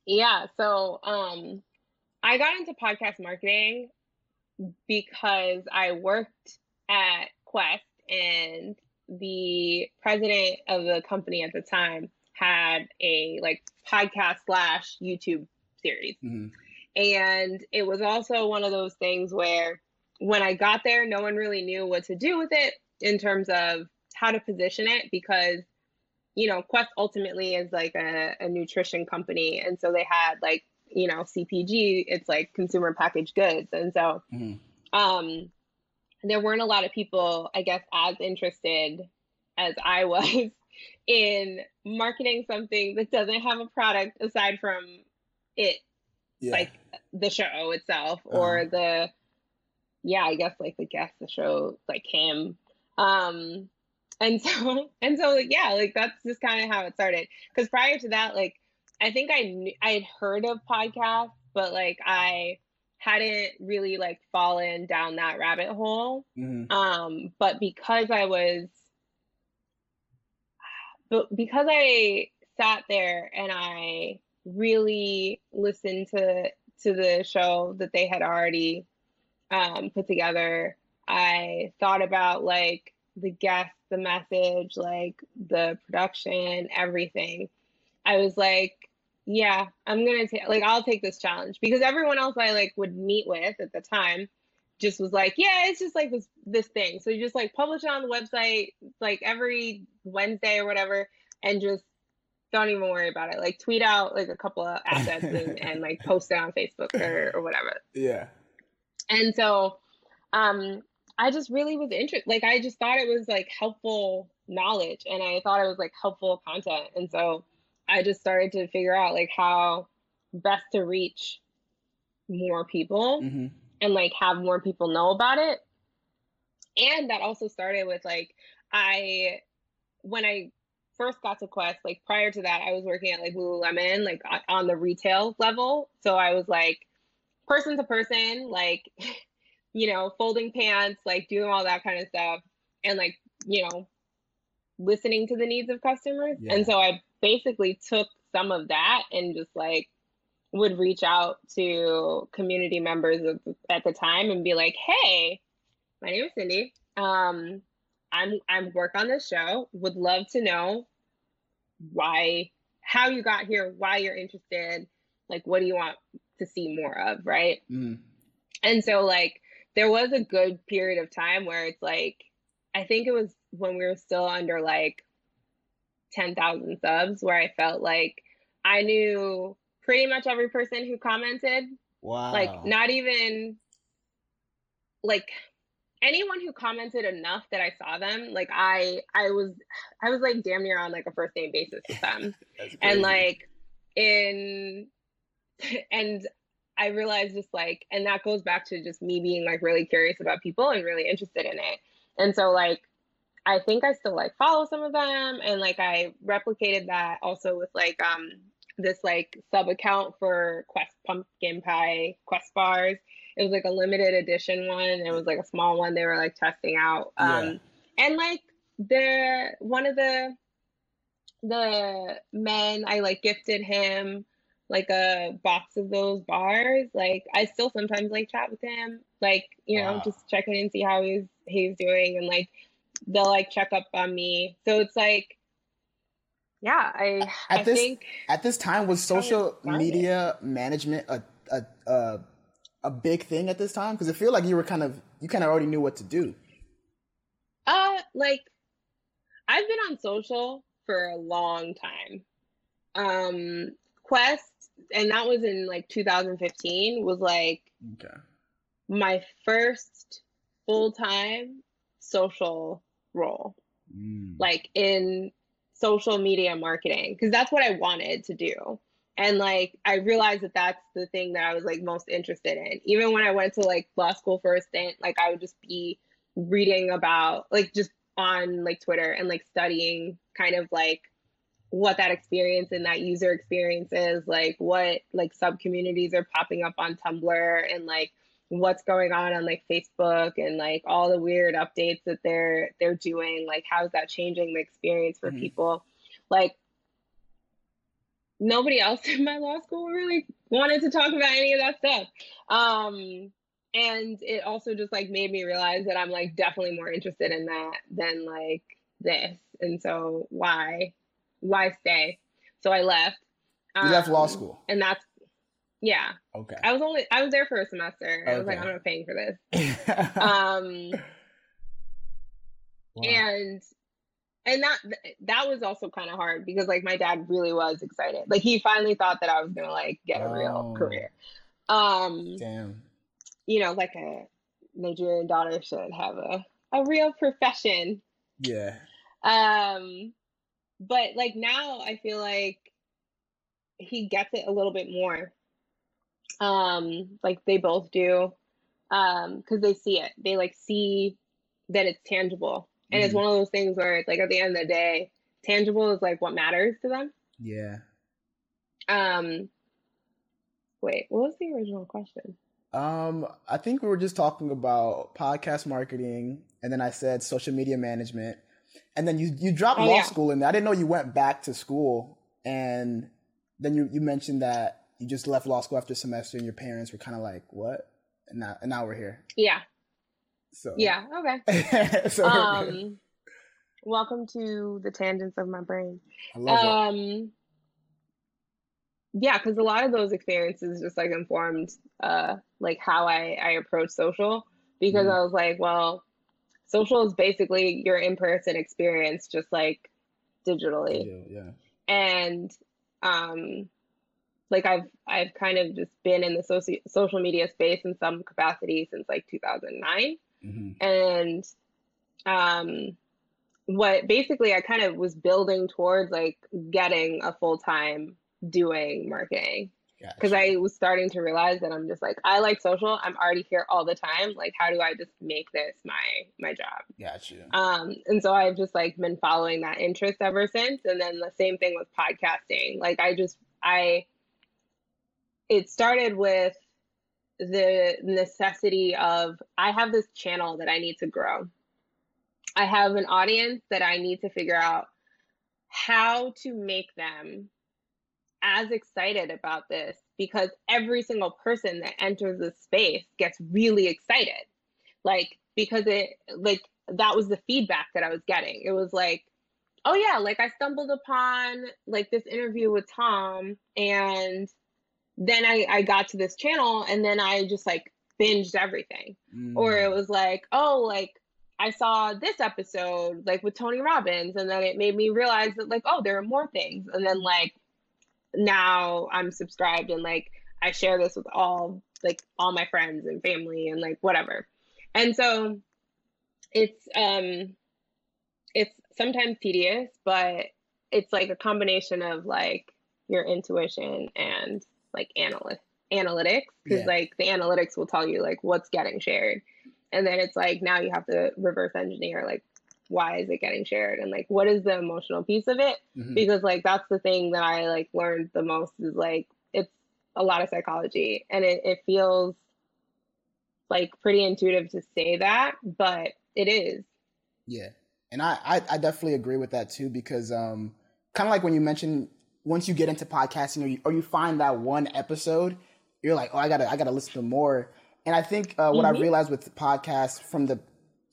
Yeah. So, um, I got into podcast marketing because I worked at Quest and the president of the company at the time had a like podcast slash YouTube series. Mm-hmm. And it was also one of those things where when I got there, no one really knew what to do with it in terms of how to position it because, you know, Quest ultimately is like a, a nutrition company. And so they had like you know CPG, it's like consumer packaged goods, and so mm-hmm. um, there weren't a lot of people, I guess, as interested as I was in marketing something that doesn't have a product aside from it, yeah. like the show itself uh-huh. or the yeah, I guess like the guest, the show, like him. Um, and so and so like yeah, like that's just kind of how it started. Because prior to that, like I think I knew, I had heard of podcasts, but like I hadn't really like fallen down that rabbit hole. Mm-hmm. Um, but because I was, but because I sat there and I really listened to to the show that they had already um, put together. I thought about like the guest, the message, like the production, everything. I was like, yeah, I'm gonna take like I'll take this challenge because everyone else I like would meet with at the time just was like, yeah, it's just like this this thing. So you just like publish it on the website like every Wednesday or whatever, and just don't even worry about it. Like tweet out like a couple of assets and, and like post it on Facebook or, or whatever. Yeah. And so um I just really was interested like I just thought it was like helpful knowledge and I thought it was like helpful content. And so I just started to figure out like how best to reach more people mm-hmm. and like have more people know about it. And that also started with like I when I first got to Quest, like prior to that, I was working at like Lululemon, like on the retail level. So I was like person to person, like, you know, folding pants, like doing all that kind of stuff, and like, you know, listening to the needs of customers. Yeah. And so I basically took some of that and just like would reach out to community members at the time and be like, "Hey, my name is Cindy. Um, I'm I'm work on this show. Would love to know why, how you got here, why you're interested, like what do you want to see more of, right? Mm. And so like there was a good period of time where it's like I think it was when we were still under like 10,000 subs where I felt like I knew pretty much every person who commented. Wow. Like not even like anyone who commented enough that I saw them, like I I was I was like damn near on like a first name basis with them. and like in and I realized just like and that goes back to just me being like really curious about people and really interested in it. And so like I think I still like follow some of them and like I replicated that also with like um this like sub account for Quest pumpkin pie Quest bars it was like a limited edition one. It was like a small one they were like testing out. Um, yeah. and like the one of the the men I like gifted him like a box of those bars. Like I still sometimes like chat with him, like you wow. know, just check in and see how he's he's doing, and like they'll like check up on me. So it's like, yeah, I at I this think at this time was social media management a a, a a big thing at this time? Because I feel like you were kind of you kind of already knew what to do. Uh, like I've been on social for a long time. Um, Quest, and that was in like 2015. Was like okay. my first full time social role, mm. like in social media marketing, because that's what I wanted to do and like i realized that that's the thing that i was like most interested in even when i went to like law school for a stint like i would just be reading about like just on like twitter and like studying kind of like what that experience and that user experience is like what like sub communities are popping up on tumblr and like what's going on on like facebook and like all the weird updates that they're they're doing like how's that changing the experience for mm-hmm. people like nobody else in my law school really wanted to talk about any of that stuff. Um, and it also just like made me realize that I'm like definitely more interested in that than like this. And so why, why stay? So I left. You um, left law um, school. And that's, yeah. Okay. I was only, I was there for a semester. Okay. I was like, I'm not paying for this. um, wow. and and that that was also kind of hard because like my dad really was excited like he finally thought that i was gonna like get a real oh. career um damn you know like a nigerian daughter should have a a real profession yeah um but like now i feel like he gets it a little bit more um like they both do um because they see it they like see that it's tangible and mm it's one of those things where it's like at the end of the day, tangible is like what matters to them. Yeah. Um wait, what was the original question? Um, I think we were just talking about podcast marketing and then I said social media management. And then you you dropped oh, law yeah. school and I didn't know you went back to school and then you, you mentioned that you just left law school after a semester and your parents were kind of like, what? And now, and now we're here. Yeah. So yeah, okay. so, um, welcome to the tangents of my brain. I love um, it. yeah, because a lot of those experiences just like informed uh like how I I approach social because mm. I was like, well, social is basically your in person experience, just like digitally. yeah. And um, like I've I've kind of just been in the social social media space in some capacity since like 2009, mm-hmm. and um, what basically I kind of was building towards like getting a full time doing marketing because I was starting to realize that I'm just like I like social. I'm already here all the time. Like, how do I just make this my my job? Gotcha. Um, and so I've just like been following that interest ever since. And then the same thing with podcasting. Like, I just I it started with the necessity of I have this channel that I need to grow. I have an audience that I need to figure out how to make them as excited about this because every single person that enters this space gets really excited. Like, because it, like, that was the feedback that I was getting. It was like, oh yeah, like I stumbled upon like this interview with Tom and then I, I got to this channel and then I just like binged everything. Mm. Or it was like, oh, like I saw this episode like with Tony Robbins and then it made me realize that like, oh, there are more things. And then like now I'm subscribed and like I share this with all like all my friends and family and like whatever. And so it's um it's sometimes tedious, but it's like a combination of like your intuition and like analyst analytics because yeah. like the analytics will tell you like what's getting shared and then it's like now you have to reverse engineer like why is it getting shared and like what is the emotional piece of it mm-hmm. because like that's the thing that i like learned the most is like it's a lot of psychology and it, it feels like pretty intuitive to say that but it is yeah and I, I i, definitely agree with that too because um kind of like when you mentioned once you get into podcasting or you, or you find that one episode you're like oh i gotta i gotta listen to more and i think uh, what mm-hmm. i realized with podcasts from the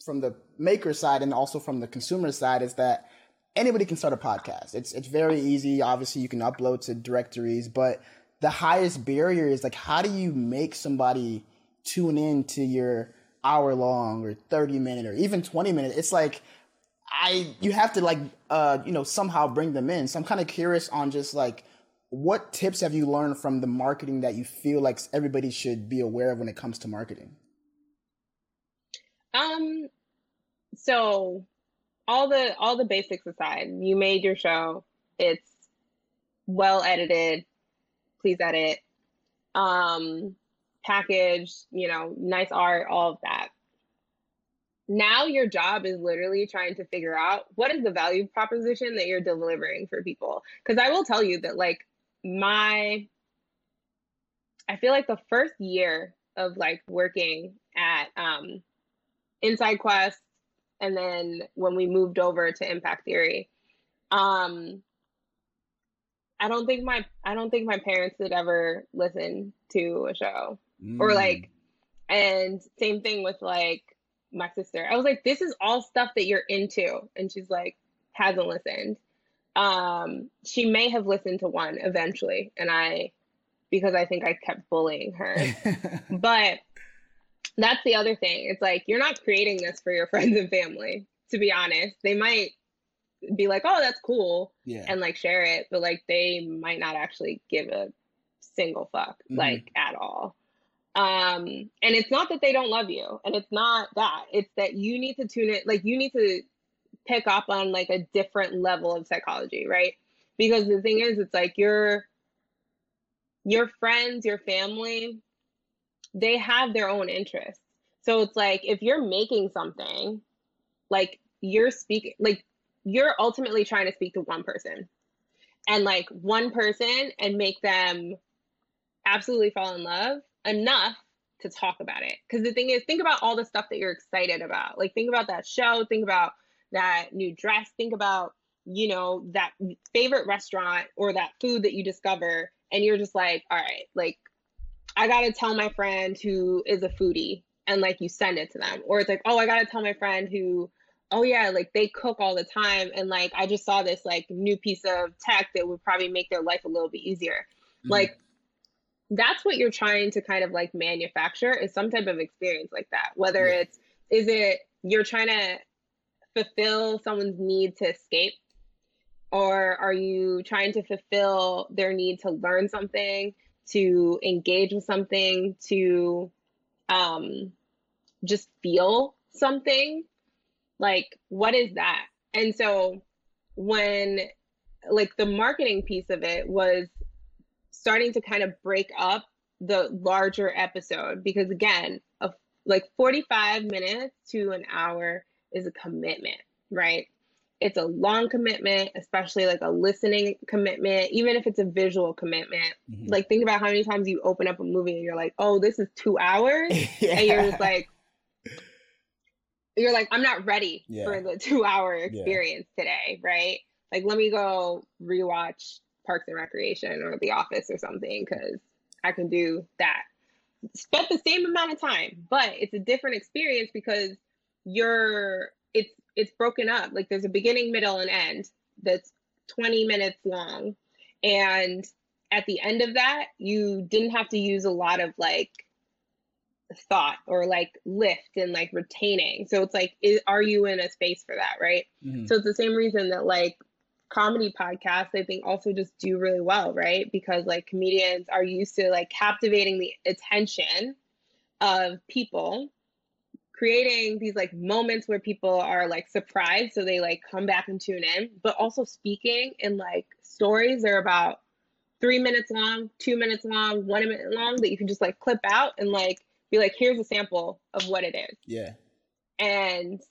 from the maker side and also from the consumer side is that anybody can start a podcast. It's it's very easy. Obviously, you can upload to directories, but the highest barrier is like how do you make somebody tune in to your hour long or 30 minute or even 20 minute it's like i you have to like uh you know somehow bring them in so i'm kind of curious on just like what tips have you learned from the marketing that you feel like everybody should be aware of when it comes to marketing um so all the all the basics aside, you made your show. It's well edited. Please edit. Um, package, you know, nice art, all of that. Now your job is literally trying to figure out what is the value proposition that you're delivering for people. Because I will tell you that like my I feel like the first year of like working at um Inside Quest and then when we moved over to impact theory um i don't think my i don't think my parents had ever listened to a show mm. or like and same thing with like my sister i was like this is all stuff that you're into and she's like hasn't listened um she may have listened to one eventually and i because i think i kept bullying her but that's the other thing. It's like you're not creating this for your friends and family, to be honest. They might be like, "Oh, that's cool." Yeah. And like share it, but like they might not actually give a single fuck mm-hmm. like at all. Um and it's not that they don't love you, and it's not that. It's that you need to tune it like you need to pick up on like a different level of psychology, right? Because the thing is it's like your your friends, your family, they have their own interests. So it's like if you're making something, like you're speaking, like you're ultimately trying to speak to one person and like one person and make them absolutely fall in love enough to talk about it. Because the thing is, think about all the stuff that you're excited about. Like, think about that show, think about that new dress, think about, you know, that favorite restaurant or that food that you discover and you're just like, all right, like I gotta tell my friend who is a foodie and like you send it to them. Or it's like, oh, I gotta tell my friend who, oh yeah, like they cook all the time and like I just saw this like new piece of tech that would probably make their life a little bit easier. Mm-hmm. Like that's what you're trying to kind of like manufacture is some type of experience like that. Whether yeah. it's is it you're trying to fulfill someone's need to escape or are you trying to fulfill their need to learn something to engage with something, to um, just feel something. Like, what is that? And so, when like the marketing piece of it was starting to kind of break up the larger episode because again of like 45 minutes to an hour is a commitment right it's a long commitment, especially like a listening commitment, even if it's a visual commitment. Mm-hmm. Like think about how many times you open up a movie and you're like, oh, this is two hours. yeah. And you're just like, you're like, I'm not ready yeah. for the two hour experience yeah. today, right? Like, let me go rewatch Parks and Recreation or The Office or something because I can do that. Spent the same amount of time, but it's a different experience because you're it's it's broken up. Like there's a beginning, middle, and end that's 20 minutes long. And at the end of that, you didn't have to use a lot of like thought or like lift and like retaining. So it's like, is, are you in a space for that? Right. Mm-hmm. So it's the same reason that like comedy podcasts, I think also just do really well. Right. Because like comedians are used to like captivating the attention of people creating these like moments where people are like surprised so they like come back and tune in but also speaking in like stories they're about three minutes long two minutes long one minute long that you can just like clip out and like be like here's a sample of what it is yeah and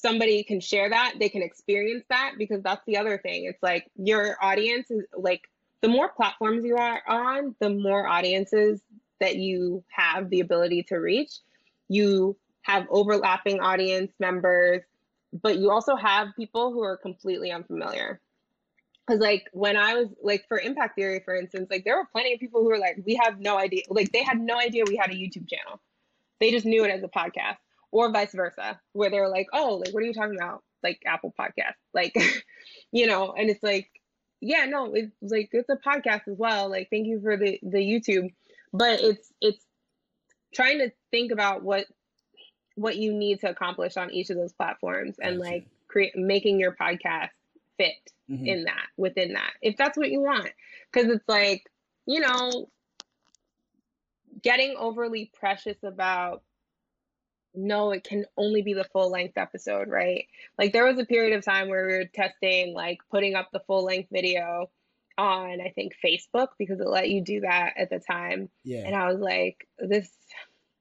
somebody can share that they can experience that because that's the other thing it's like your audience is like the more platforms you are on the more audiences that you have the ability to reach you have overlapping audience members, but you also have people who are completely unfamiliar. Because, like, when I was like for Impact Theory, for instance, like there were plenty of people who were like, we have no idea, like, they had no idea we had a YouTube channel. They just knew it as a podcast, or vice versa, where they're like, oh, like, what are you talking about? Like, Apple Podcast. Like, you know, and it's like, yeah, no, it's like, it's a podcast as well. Like, thank you for the, the YouTube. But it's, it's, trying to think about what what you need to accomplish on each of those platforms and like create making your podcast fit mm-hmm. in that within that if that's what you want because it's like you know getting overly precious about no it can only be the full length episode right like there was a period of time where we were testing like putting up the full length video on i think facebook because it let you do that at the time yeah and i was like this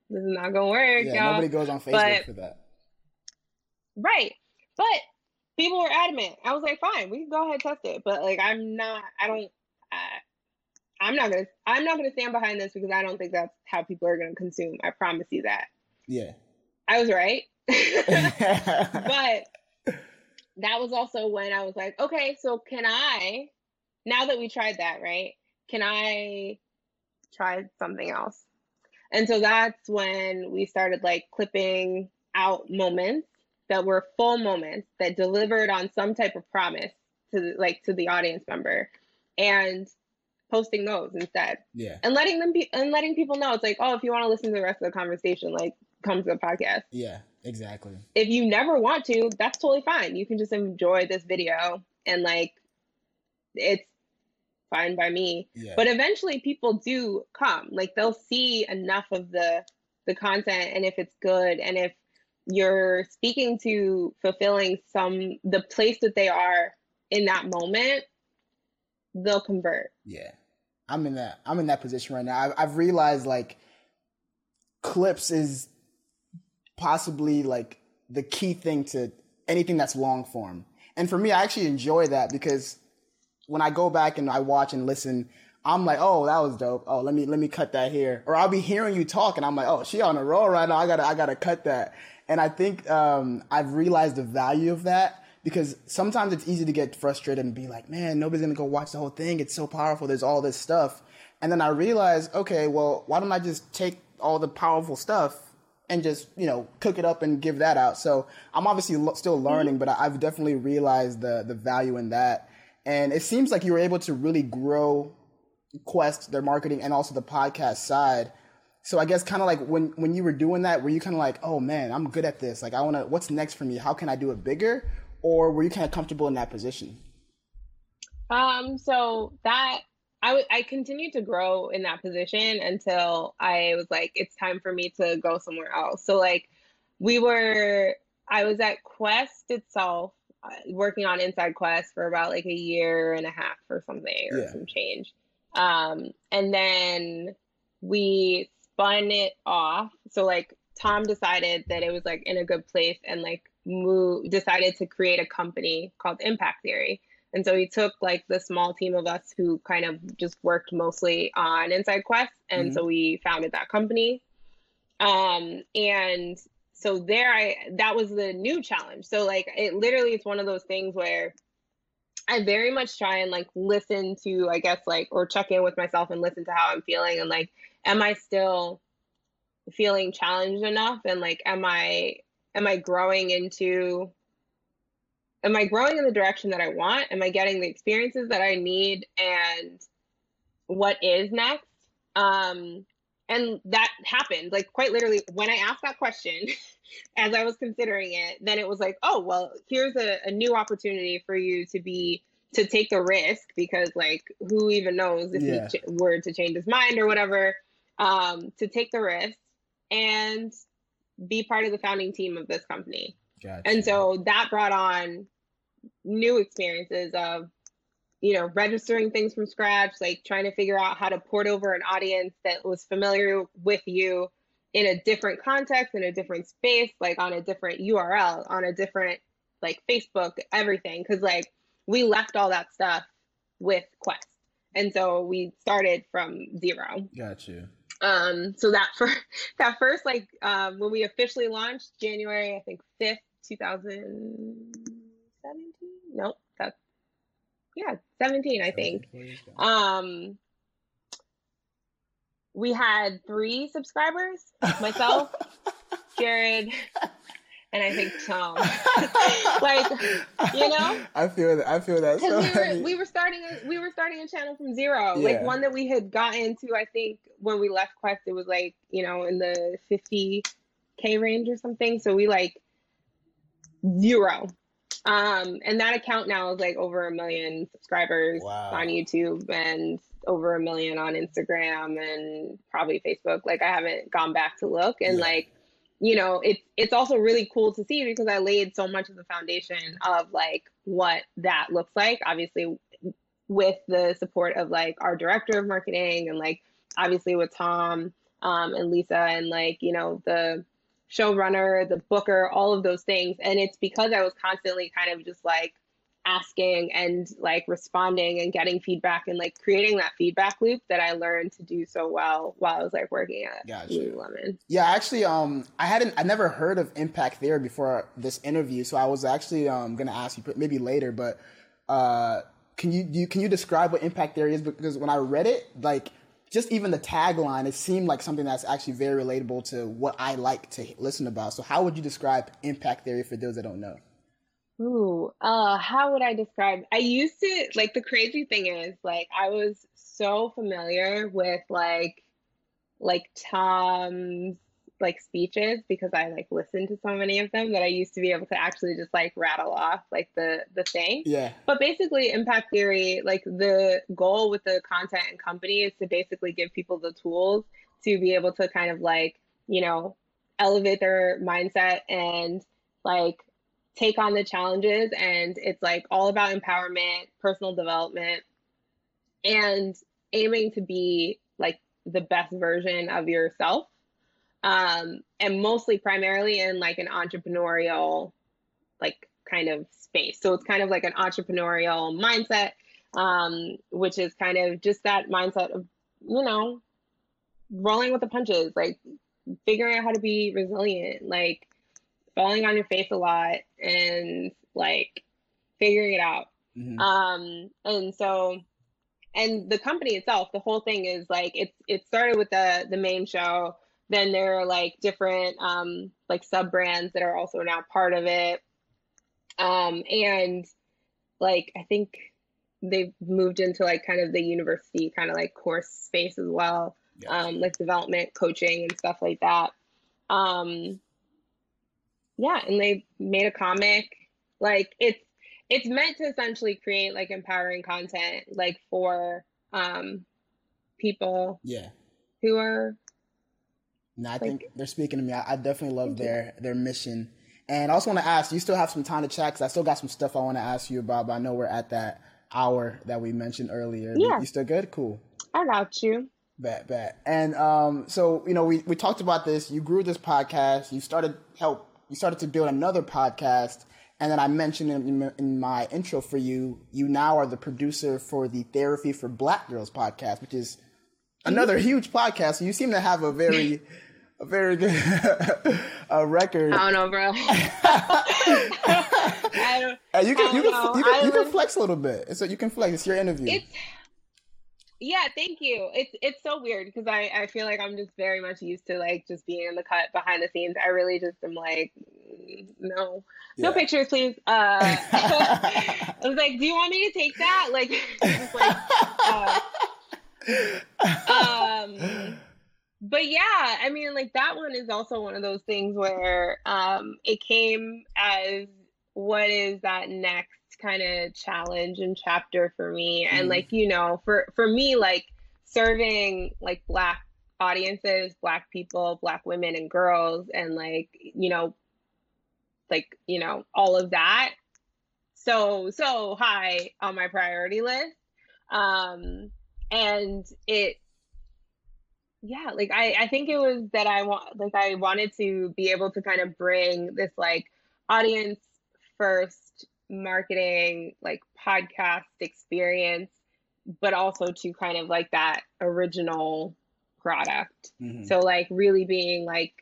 this is not gonna work. Yeah, y'all. nobody goes on Facebook but, for that. Right. But people were adamant. I was like, fine, we can go ahead and test it. But like I'm not I don't uh, I'm not gonna I'm not gonna stand behind this because I don't think that's how people are gonna consume. I promise you that. Yeah. I was right. but that was also when I was like, okay, so can I now that we tried that, right? Can I try something else? And so that's when we started like clipping out moments that were full moments that delivered on some type of promise to like to the audience member and posting those instead. Yeah. And letting them be and letting people know it's like, oh, if you want to listen to the rest of the conversation, like come to the podcast. Yeah, exactly. If you never want to, that's totally fine. You can just enjoy this video and like it's fine by me. Yeah. But eventually people do come. Like they'll see enough of the the content and if it's good and if you're speaking to fulfilling some the place that they are in that moment, they'll convert. Yeah. I'm in that I'm in that position right now. I've, I've realized like clips is possibly like the key thing to anything that's long form. And for me, I actually enjoy that because when I go back and I watch and listen, I'm like, oh, that was dope. Oh, let me let me cut that here. Or I'll be hearing you talk, and I'm like, oh, she on a roll right now. I gotta I gotta cut that. And I think um, I've realized the value of that because sometimes it's easy to get frustrated and be like, man, nobody's gonna go watch the whole thing. It's so powerful. There's all this stuff. And then I realized, okay, well, why don't I just take all the powerful stuff and just, you know, cook it up and give that out? So I'm obviously lo- still learning, mm-hmm. but I've definitely realized the, the value in that. And it seems like you were able to really grow Quest, their marketing, and also the podcast side. So I guess kind of like when, when you were doing that, were you kind of like, oh man, I'm good at this. Like I want to, what's next for me? How can I do it bigger? or were you kind of comfortable in that position? Um, so that I, w- I continued to grow in that position until I was like, it's time for me to go somewhere else. So like, we were, I was at Quest itself, uh, working on Inside Quest for about like a year and a half or something or yeah. some change. Um, and then we spun it off. So like Tom decided that it was like in a good place and like moved, decided to create a company called Impact Theory. And so he took like the small team of us who kind of just worked mostly on Inside Quest. And mm-hmm. so we founded that company. Um, and so there I that was the new challenge. So like it literally it's one of those things where I very much try and like listen to, I guess, like, or check in with myself and listen to how I'm feeling and like, am I still feeling challenged enough? And like, am I am I growing into am I growing in the direction that I want? Am I getting the experiences that I need and what is next? Um and that happened like quite literally when I asked that question as I was considering it, then it was like, oh well, here's a, a new opportunity for you to be to take the risk because like who even knows if yeah. he ch- were to change his mind or whatever um to take the risk and be part of the founding team of this company. Gotcha. And so that brought on new experiences of, you know, registering things from scratch, like trying to figure out how to port over an audience that was familiar with you in a different context, in a different space, like on a different URL, on a different like Facebook, everything. Cause like we left all that stuff with Quest. And so we started from zero. got you Um, so that for that first like um, when we officially launched January, I think fifth, two thousand seventeen. Nope, that's yeah, seventeen, I think. Um, we had three subscribers. Myself, Jared, and I think Tom. like, you know, I feel that. I feel that. So we were we were starting a, we were starting a channel from zero, yeah. like one that we had gotten to. I think when we left Quest, it was like you know in the fifty k range or something. So we like zero. Um, and that account now is like over a million subscribers wow. on YouTube and over a million on Instagram and probably Facebook. Like I haven't gone back to look and yeah. like you know, it's it's also really cool to see because I laid so much of the foundation of like what that looks like. Obviously, with the support of like our director of marketing and like obviously with Tom um, and Lisa and like you know the showrunner, the booker, all of those things. And it's because I was constantly kind of just like asking and like responding and getting feedback and like creating that feedback loop that I learned to do so well while I was like working at gotcha. Lululemon. Yeah, actually, um, I hadn't, I never heard of impact theory before this interview, so I was actually um gonna ask you maybe later, but uh, can you, you can you describe what impact theory is? Because when I read it, like just even the tagline, it seemed like something that's actually very relatable to what I like to listen about. So, how would you describe impact theory for those that don't know? Ooh, uh, how would I describe? I used to like the crazy thing is like I was so familiar with like like Tom's like speeches because I like listened to so many of them that I used to be able to actually just like rattle off like the the thing. Yeah. But basically impact theory, like the goal with the content and company is to basically give people the tools to be able to kind of like, you know, elevate their mindset and like take on the challenges and it's like all about empowerment, personal development, and aiming to be like the best version of yourself. Um, and mostly primarily in like an entrepreneurial like kind of space. So it's kind of like an entrepreneurial mindset, um, which is kind of just that mindset of, you know, rolling with the punches, like figuring out how to be resilient, like falling on your face a lot and like figuring it out. Mm-hmm. Um, and so, and the company itself, the whole thing is like it's it started with the the main show. Then there are like different um, like sub brands that are also now part of it. Um, and like I think they've moved into like kind of the university kind of like course space as well, yes. um, like development coaching and stuff like that. Um, yeah, and they made a comic. Like it's it's meant to essentially create like empowering content like for um people yeah who are no i like, think they're speaking to me i, I definitely love their their mission and i also want to ask you still have some time to chat because i still got some stuff i want to ask you about but i know we're at that hour that we mentioned earlier yeah. you still good cool i got you Bad, bad. And um, so you know, we, we talked about this. You grew this podcast. You started help. You started to build another podcast and then I mentioned in, in, my intro for you, you now are the producer for the Therapy for Black Girls podcast, which is another huge podcast. So you seem to have a very, a very good a record. I don't know, bro. I don't, you can, you can, you can, you can flex a little bit. So you can flex. It's your interview. It's, yeah, thank you. It's it's so weird because I I feel like I'm just very much used to like just being in the cut behind the scenes. I really just am like mm, no no pictures, please. Uh, I was like, do you want me to take that? Like, just like, uh, um, but yeah, I mean, like that one is also one of those things where um, it came as what is that next kind of challenge and chapter for me, and mm. like you know, for for me, like serving like black audiences, black people, black women and girls, and like you know like you know all of that. So so high on my priority list. Um and it yeah like i i think it was that i want like i wanted to be able to kind of bring this like audience first marketing like podcast experience but also to kind of like that original product mm-hmm. so like really being like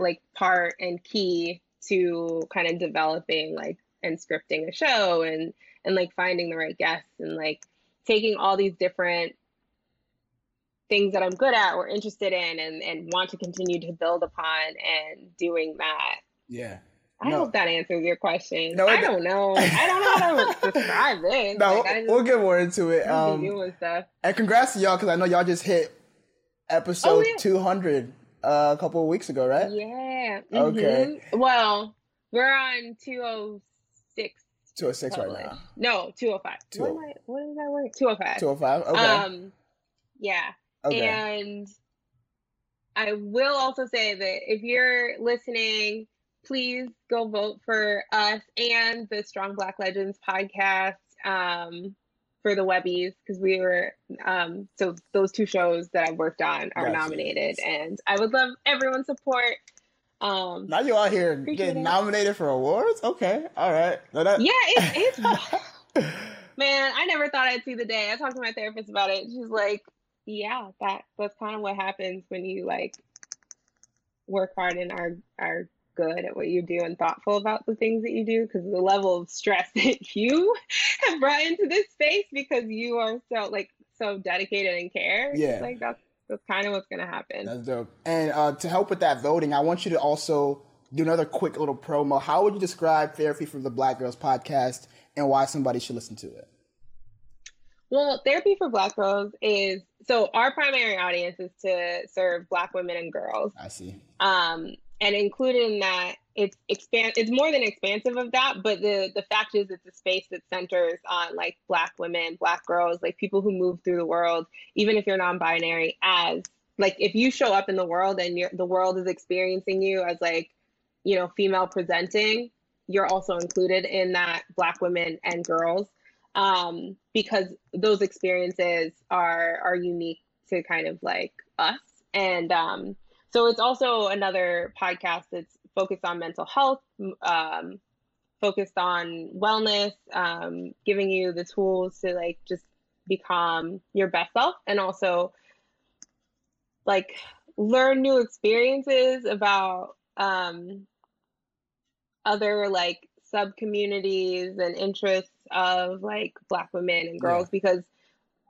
like part and key to kind of developing like and scripting a show and and like finding the right guests and like taking all these different things that I'm good at or interested in and and want to continue to build upon and doing that. Yeah. I no. hope that answers your question. No, I don't know. I don't know how to describe it. No, like, we'll get more into it. Um, doing stuff. And congrats to y'all because I know y'all just hit episode oh, yeah. 200 uh, a couple of weeks ago, right? Yeah. Mm-hmm. Okay. Well, we're on 206. 206 right now. No, 205. Two, what, am I, what is that word? 205. 205. Okay. Um, yeah. Okay. And I will also say that if you're listening, please go vote for us and the Strong Black Legends podcast. Um, for the Webbies because we were um, so those two shows that I've worked on are gotcha. nominated, and I would love everyone's support. Um, now you out here getting it. nominated for awards? Okay, all right. No, that... Yeah, it's, it's man. I never thought I'd see the day. I talked to my therapist about it. She's like, "Yeah, that that's kind of what happens when you like work hard and are are good at what you do and thoughtful about the things that you do because the level of stress that you have brought into this space because you are so like so dedicated and care. Yeah. Like that's that's kind of what's gonna happen. That's dope. And uh, to help with that voting, I want you to also do another quick little promo. How would you describe Therapy for the Black Girls podcast and why somebody should listen to it? Well, Therapy for Black Girls is so our primary audience is to serve Black women and girls. I see. Um, and included in that it's expand it's more than expansive of that but the the fact is it's a space that centers on like black women black girls like people who move through the world even if you're non-binary as like if you show up in the world and you're the world is experiencing you as like you know female presenting you're also included in that black women and girls um, because those experiences are are unique to kind of like us. And um, so it's also another podcast that's focused on mental health, um, focused on wellness, um, giving you the tools to like just become your best self and also like learn new experiences about um, other like sub communities and interests of like black women and girls yeah. because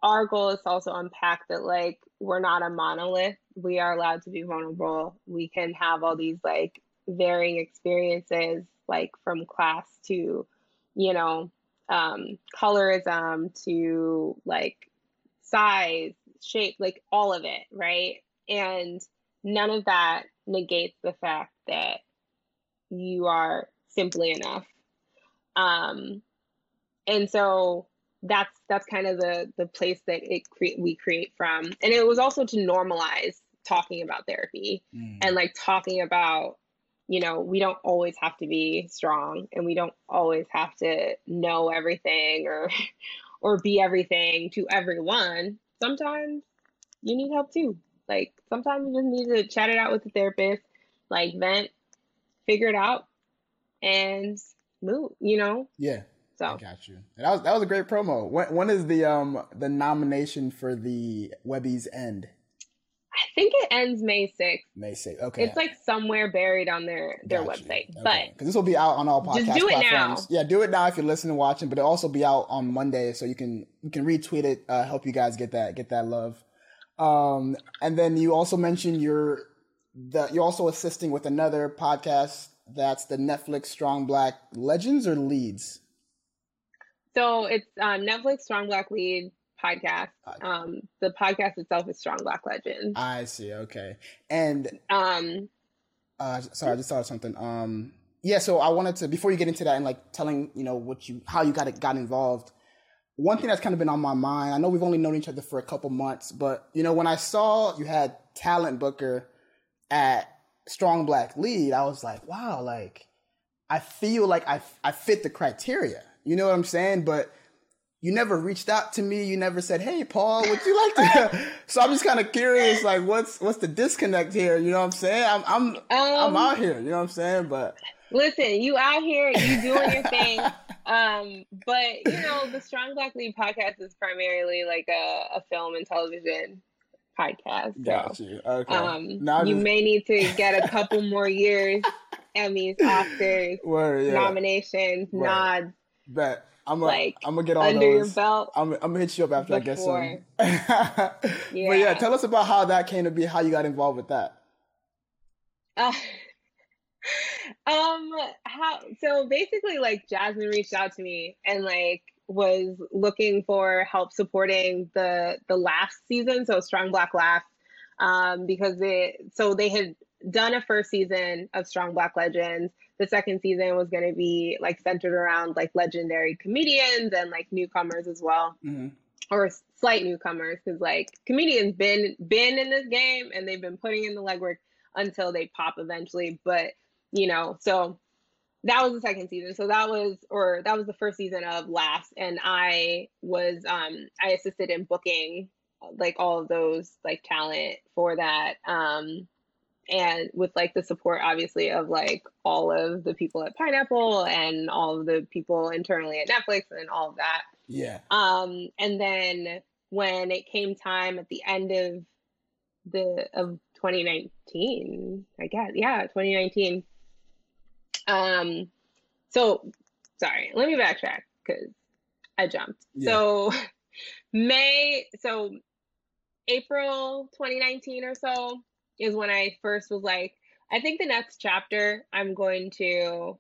our goal is to also unpack that like we're not a monolith. We are allowed to be vulnerable. We can have all these like varying experiences like from class to you know um colorism to like size shape like all of it right? And none of that negates the fact that you are simply enough. Um and so that's that's kind of the the place that it cre- we create from. And it was also to normalize talking about therapy mm. and like talking about you know we don't always have to be strong and we don't always have to know everything or or be everything to everyone. Sometimes you need help too. Like sometimes you just need to chat it out with the therapist like vent figure it out and move you know? Yeah so I got you. And that was that was a great promo. When when is the um the nomination for the Webby's end? I think it ends May 6th. May 6th. Okay. It's like somewhere buried on their their website. Okay. But because this will be out on all podcast just do it platforms. Now. Yeah, do it now if you're listening and watching, but it'll also be out on Monday so you can you can retweet it, uh, help you guys get that get that love. Um and then you also mentioned you're the you're also assisting with another podcast that's the Netflix Strong Black Legends or Leads. So it's um, Netflix Strong Black Lead podcast. Um, the podcast itself is Strong Black Legend. I see. Okay, and um, uh, sorry, I just thought of something. Um, yeah. So I wanted to before you get into that and like telling you know what you how you got it got involved. One thing that's kind of been on my mind. I know we've only known each other for a couple months, but you know when I saw you had talent booker at Strong Black Lead, I was like, wow, like I feel like I I fit the criteria you know what I'm saying? But you never reached out to me. You never said, "Hey, Paul, would you like to?" so I'm just kind of curious, like, what's what's the disconnect here? You know what I'm saying? I'm I'm um, I'm out here. You know what I'm saying? But listen, you out here, you doing your thing. Um, but you know, the Strong Black Lead podcast is primarily like a, a film and television podcast. So, Got you. Okay. Um, now you just... may need to get a couple more years, Emmys, Oscars, Word, yeah. nominations, Word. nods Bet. I'm gonna like I'm gonna get all under those. your belt. I'm, I'm gonna hit you up after before. I get some. yeah. But yeah, tell us about how that came to be, how you got involved with that. Uh, um, how so basically, like Jasmine reached out to me and like was looking for help supporting the the laugh season, so Strong Black Laugh, um, because they so they had done a first season of Strong Black Legends the second season was going to be like centered around like legendary comedians and like newcomers as well. Mm-hmm. or slight newcomers because like comedians been been in this game and they've been putting in the legwork until they pop eventually but you know so that was the second season. So that was or that was the first season of last and i was um i assisted in booking like all of those like talent for that. Um and with like the support obviously of like all of the people at pineapple and all of the people internally at netflix and all of that. Yeah. Um and then when it came time at the end of the of 2019 i guess yeah 2019 um so sorry let me backtrack because i jumped. Yeah. so may so april 2019 or so is when I first was like, I think the next chapter I'm going to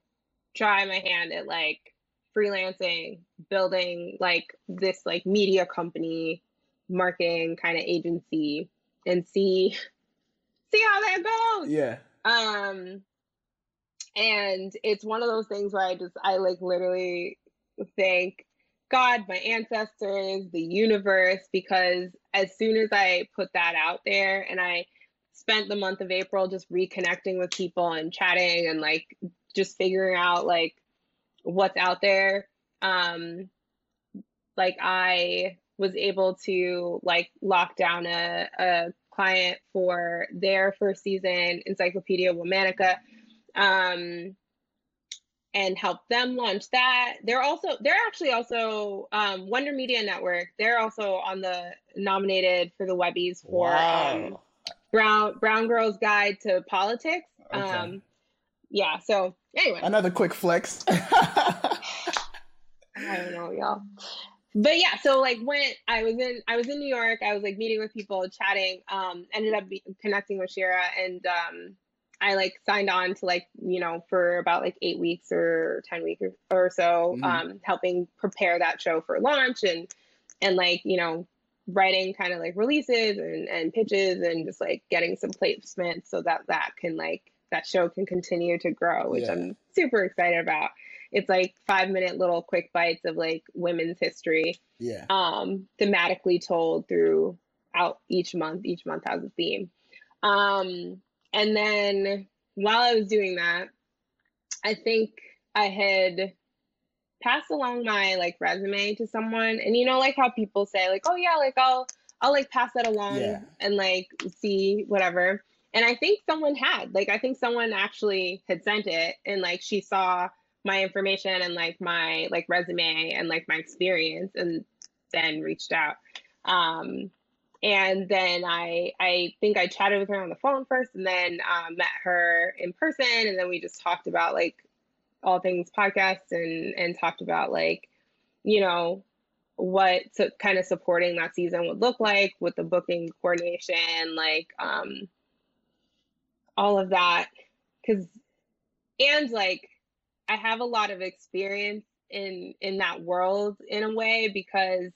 try my hand at like freelancing, building like this like media company, marketing kind of agency and see see how that goes. Yeah. Um and it's one of those things where I just I like literally thank God, my ancestors, the universe, because as soon as I put that out there and I spent the month of April just reconnecting with people and chatting and like just figuring out like what's out there. Um, like I was able to like lock down a, a client for their first season, Encyclopedia Womanica, um, and help them launch that. They're also they're actually also um, Wonder Media Network. They're also on the nominated for the Webbies for wow. um, Brown Brown Girl's Guide to Politics. Okay. Um, yeah. So anyway, another quick flex. I don't know, y'all. But yeah, so like when I was in I was in New York, I was like meeting with people, chatting. Um, ended up be- connecting with Shira, and um, I like signed on to like you know for about like eight weeks or ten weeks or, or so, mm-hmm. um, helping prepare that show for launch and and like you know writing kind of like releases and and pitches and just like getting some placements so that that can like that show can continue to grow, which yeah. I'm super excited about. It's like five minute little quick bites of like women's history. Yeah. Um, thematically told through out each month. Each month has a theme. Um, and then while I was doing that, I think I had passed along my like resume to someone and you know like how people say like oh yeah like I'll I'll like pass that along yeah. and like see whatever and I think someone had, like, I think someone actually had sent it and like she saw my information and like my like resume and like my experience and then reached out. Um, and then I I think I chatted with her on the phone first and then um, met her in person and then we just talked about like all things podcasts and and talked about like you know what to, kind of supporting that season would look like with the booking coordination like um all of that because and like i have a lot of experience in in that world in a way because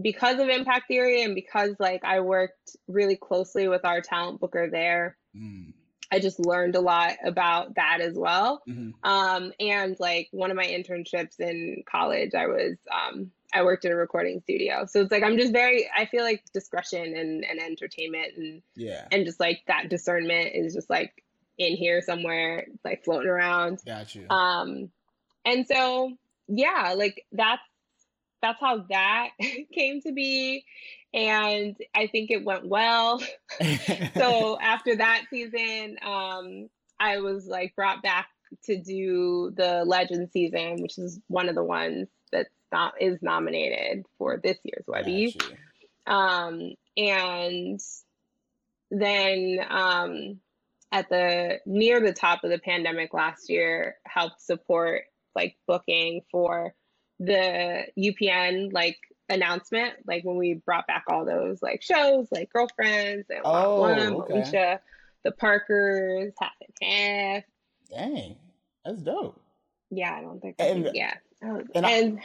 because of impact theory and because like i worked really closely with our talent booker there mm. I just learned a lot about that as well mm-hmm. um, and like one of my internships in college i was um, I worked in a recording studio. So it's like I'm just very I feel like discretion and, and entertainment and yeah. And just like that discernment is just like in here somewhere, like floating around. Got you. Um and so yeah, like that's that's how that came to be. And I think it went well. so after that season, um, I was like brought back to do the legend season, which is one of the ones that's not is nominated for this year's Webby. Um, and then um, at the near the top of the pandemic last year, helped support like booking for the UPN like announcement, like when we brought back all those like shows, like Girlfriends and oh, One, okay. Alicia, the Parkers, Half and Half. Dang, that's dope. Yeah, I don't think. And, yeah, and, and I,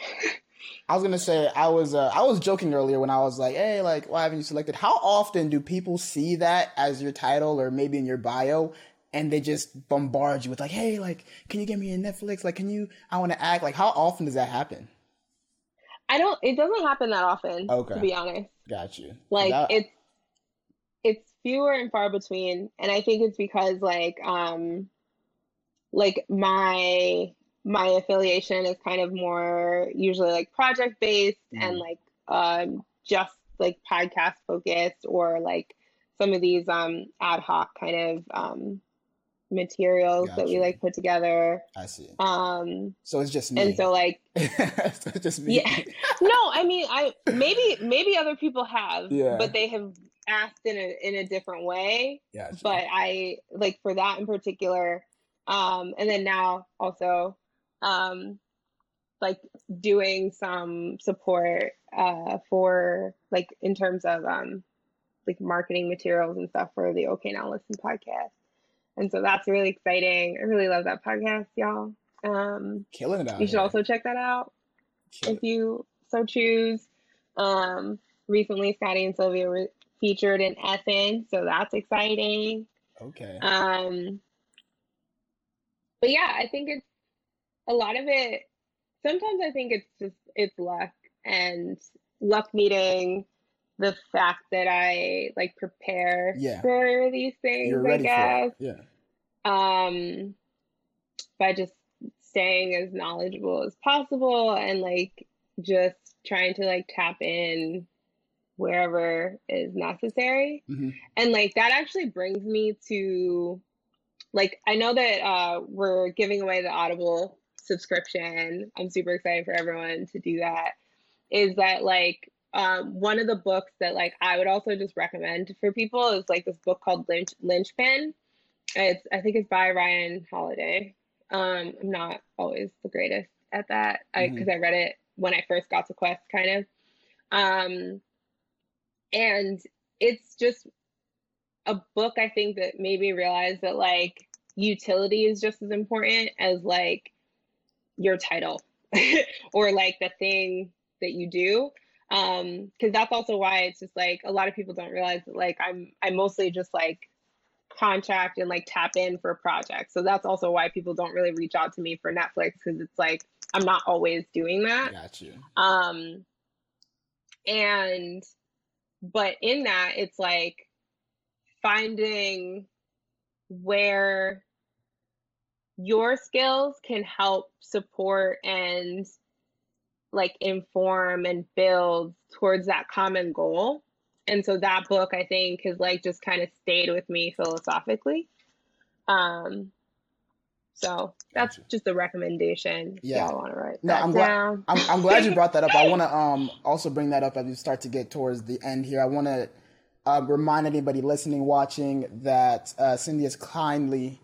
I, was gonna say I was uh, I was joking earlier when I was like, hey, like why haven't you selected? How often do people see that as your title or maybe in your bio? And they just bombard you with like, hey, like, can you get me a Netflix? Like, can you? I want to act. Like, how often does that happen? I don't. It doesn't happen that often. Okay. To be honest. Got you. Like it's it's fewer and far between, and I think it's because like um like my my affiliation is kind of more usually like project based mm. and like um, just like podcast focused or like some of these um, ad hoc kind of um, materials gotcha. that we like put together. I see. Um, so it's just me. And so like, so just me. Yeah. no, I mean, I maybe maybe other people have, yeah. but they have asked in a in a different way. Gotcha. But I like for that in particular. Um, and then now also um, like doing some support uh, for like in terms of um, like marketing materials and stuff for the OK Now Listen podcast. And so that's really exciting. I really love that podcast, y'all. Um, Killing it out. You should here. also check that out if you so choose. Um, recently, Scottie and Sylvia were featured in Essence, so that's exciting. Okay. Um, but yeah, I think it's a lot of it sometimes I think it's just it's luck and luck meeting the fact that I like prepare yeah. for these things, You're I guess. Yeah. Um by just staying as knowledgeable as possible and like just trying to like tap in wherever is necessary. Mm-hmm. And like that actually brings me to like I know that uh we're giving away the Audible subscription. I'm super excited for everyone to do that. Is that like um, one of the books that like I would also just recommend for people is like this book called Lynch Linchpin. It's I think it's by Ryan Holiday. Um, I'm not always the greatest at that because mm-hmm. I, I read it when I first got to Quest, kind of. Um, and it's just a book I think that made me realize that like utility is just as important as like your title or like the thing that you do um because that's also why it's just like a lot of people don't realize that like i'm i mostly just like contract and like tap in for projects. So that's also why people don't really reach out to me for netflix because it's like i'm not always doing that. Got you. Um and but in that it's like finding where your skills can help support and like inform and build towards that common goal. And so that book I think has like just kind of stayed with me philosophically. Um so that's gotcha. just a recommendation. Yeah, I want to write. No, I'm glad. I'm, I'm, glad you brought that up. I want to um also bring that up as we start to get towards the end here. I want to uh, remind anybody listening, watching that uh, Cindy has kindly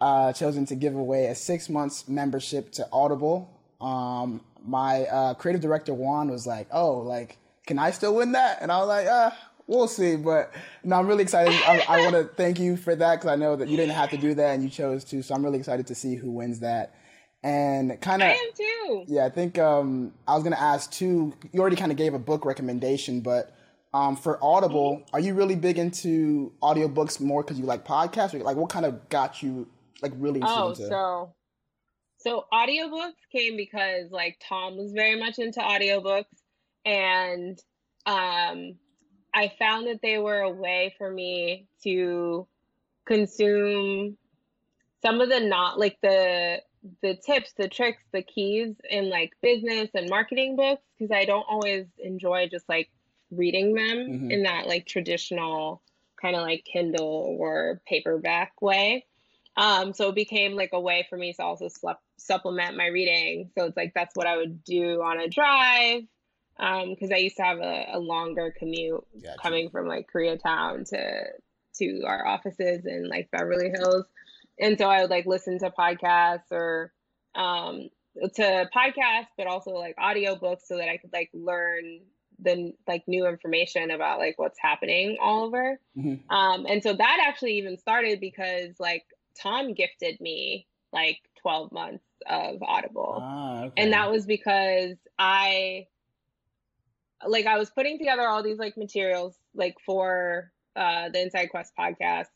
uh, chosen to give away a six months membership to Audible. Um, my uh, creative director Juan was like, "Oh, like, can I still win that?" And I was like, "Ah, we'll see." But no, I'm really excited. I, I want to thank you for that because I know that you didn't have to do that and you chose to. So I'm really excited to see who wins that. And kind of, I am too. Yeah, I think um, I was gonna ask too. You already kind of gave a book recommendation, but um, for Audible, mm-hmm. are you really big into audiobooks more because you like podcasts? Or like, what kind of got you like really oh, into? so so audiobooks came because like Tom was very much into audiobooks and um I found that they were a way for me to consume some of the not like the the tips, the tricks, the keys in like business and marketing books because I don't always enjoy just like reading them mm-hmm. in that like traditional kind of like Kindle or paperback way. Um, so it became like a way for me to also supplement my reading. So it's like that's what I would do on a drive because um, I used to have a, a longer commute gotcha. coming from like Koreatown to to our offices in like Beverly Hills, and so I would like listen to podcasts or um, to podcasts, but also like audiobooks so that I could like learn the like new information about like what's happening all over. Mm-hmm. Um, and so that actually even started because like Tom gifted me like 12 months of Audible. Ah, okay. And that was because I like I was putting together all these like materials like for uh the Inside Quest podcast.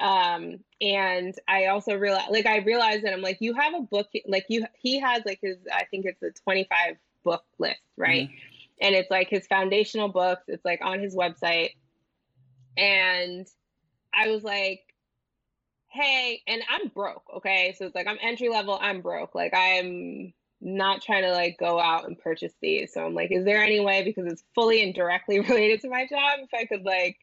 Um and I also realized like I realized that I'm like you have a book like you he has like his I think it's a 25 book list, right? Mm-hmm. And it's like his foundational books, it's like on his website. And I was like hey, and I'm broke, okay? So it's like I'm entry level, I'm broke. Like I'm not trying to like go out and purchase these. So I'm like, is there any way because it's fully and directly related to my job if I could like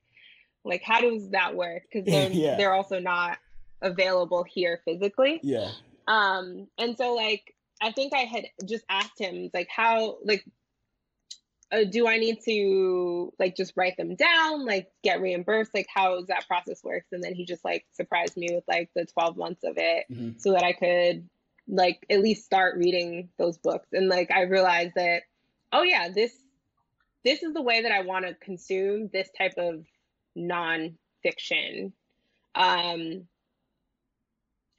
like how does that work? Because they're yeah. they're also not available here physically. Yeah. Um and so like I think I had just asked him like how like uh, do I need to like just write them down, like get reimbursed? Like how does that process works? And then he just like surprised me with like the 12 months of it mm-hmm. so that I could like at least start reading those books. And like I realized that, oh yeah, this this is the way that I want to consume this type of nonfiction. Um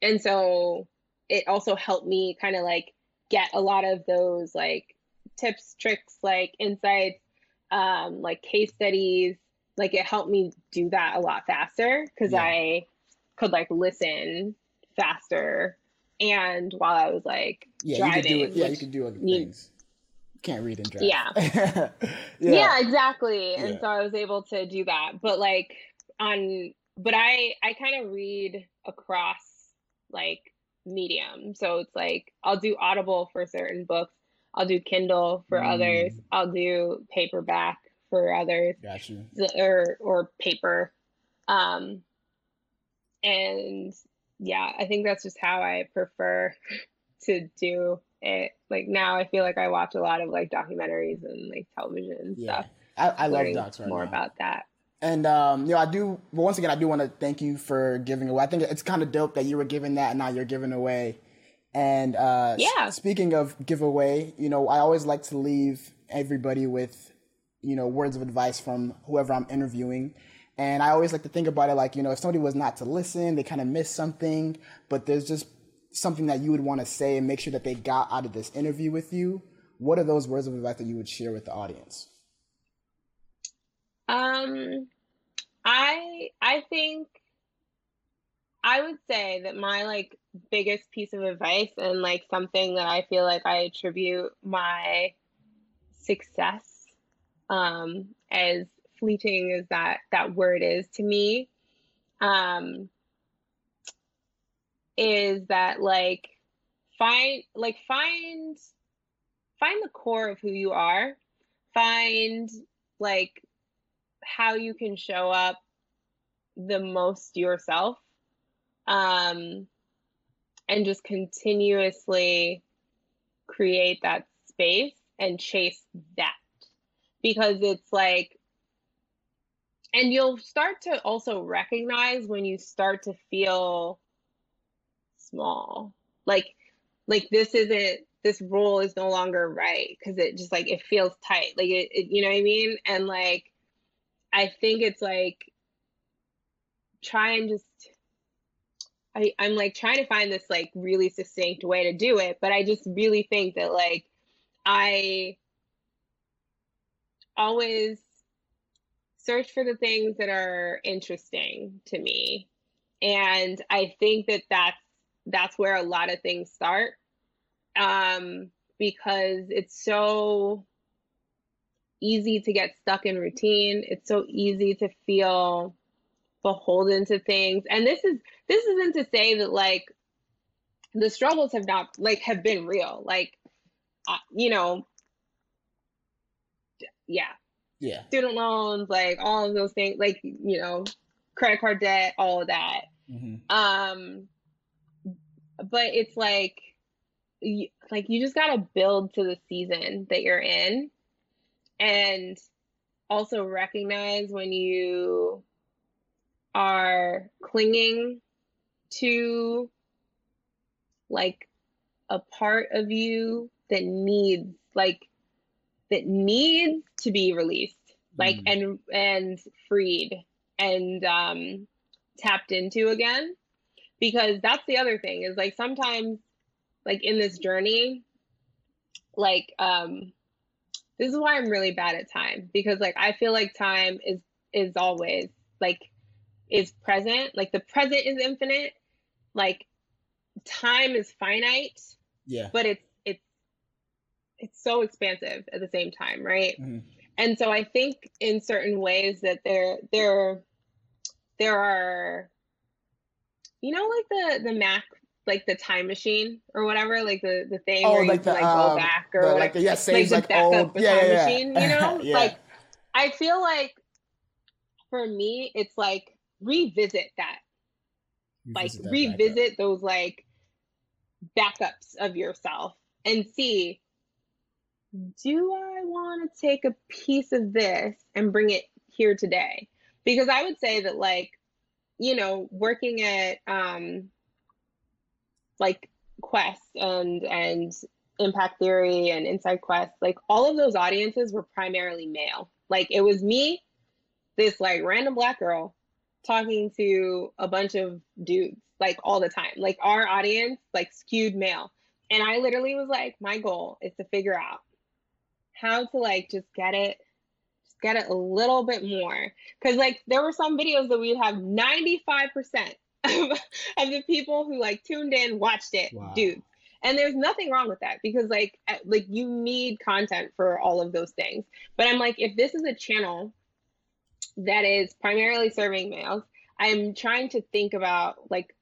and so it also helped me kind of like get a lot of those like tips, tricks, like insights, um, like case studies. Like it helped me do that a lot faster because yeah. I could like listen faster and while I was like yeah, driving. You could do it. Yeah, you can do other you, things. Can't read and drive. Yeah. yeah. yeah. exactly. And yeah. so I was able to do that. But like on but I I kind of read across like medium. So it's like I'll do Audible for certain books I'll do Kindle for mm. others. I'll do paperback for others. Gotcha. Or or paper. Um and yeah, I think that's just how I prefer to do it. Like now I feel like I watch a lot of like documentaries and like television yeah. stuff. I, I love docs right more now. about that. And um, you know, I do. Well, once again, I do want to thank you for giving away. I think it's kind of dope that you were giving that, and now you're giving away. And uh, yeah. speaking of giveaway, you know, I always like to leave everybody with, you know, words of advice from whoever I'm interviewing. And I always like to think about it like, you know, if somebody was not to listen, they kind of missed something, but there's just something that you would want to say and make sure that they got out of this interview with you. What are those words of advice that you would share with the audience? Um, I I think I would say that my like biggest piece of advice and like something that I feel like I attribute my success um as fleeting as that that word is to me um is that like find like find find the core of who you are. Find like how you can show up the most yourself. Um and just continuously create that space and chase that. Because it's like and you'll start to also recognize when you start to feel small. Like like this isn't this role is no longer right because it just like it feels tight. Like it, it, you know what i mean? And like i think it's like try and just I, i'm like trying to find this like really succinct way to do it but i just really think that like i always search for the things that are interesting to me and i think that that's that's where a lot of things start um, because it's so easy to get stuck in routine. It's so easy to feel beholden to things. And this is this isn't to say that like the struggles have not like have been real. Like uh, you know yeah. Yeah. Student loans like all of those things like you know credit card debt all of that. Mm-hmm. um but it's like you, like you just got to build to the season that you're in. And also recognize when you are clinging to like a part of you that needs like that needs to be released like mm. and and freed and um tapped into again because that's the other thing is like sometimes like in this journey like um this is why i'm really bad at time because like i feel like time is is always like is present like the present is infinite like time is finite yeah but it's it's it's so expansive at the same time right mm-hmm. and so i think in certain ways that there there there are you know like the the mac like the time machine or whatever like the the thing oh, where like you the, like um, go back or the, like, the, yeah, saves like, like old the yeah, time yeah, machine you know yeah. like i feel like for me it's like revisit that. Revisit like that revisit those like backups of yourself and see do i want to take a piece of this and bring it here today? Because i would say that like you know, working at um, like Quest and and Impact Theory and Inside Quest, like all of those audiences were primarily male. Like it was me, this like random black girl, talking to a bunch of dudes like all the time. Like our audience like skewed male. And I literally was like, my goal is to figure out how to like just get it just get it a little bit more. Cause like there were some videos that we'd have 95% of, of the people who like tuned in, watched it, wow. dudes. And there's nothing wrong with that because like like you need content for all of those things. But I'm like, if this is a channel that is primarily serving males, I'm trying to think about like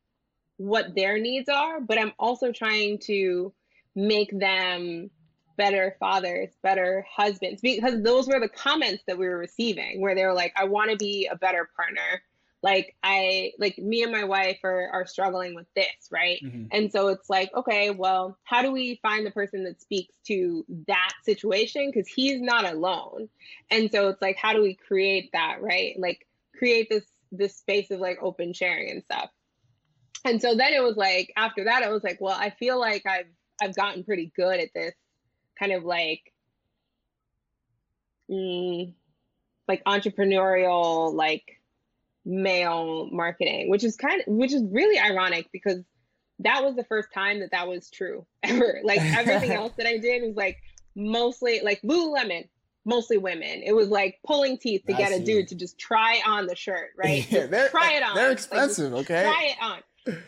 what their needs are, but I'm also trying to make them better fathers, better husbands, because those were the comments that we were receiving where they were like, I want to be a better partner. Like I like me and my wife are are struggling with this, right? Mm-hmm. And so it's like, okay, well, how do we find the person that speaks to that situation cuz he's not alone. And so it's like how do we create that, right? Like create this this space of like open sharing and stuff. And so then it was like after that I was like, well, I feel like I've I've gotten pretty good at this kind of like mm, like entrepreneurial like male marketing, which is kind of which is really ironic because that was the first time that that was true ever. Like everything else that I did was like mostly like Lululemon, mostly women. It was like pulling teeth to I get see. a dude to just try on the shirt, right? Yeah, try it on. They're expensive, like, okay? Try it on.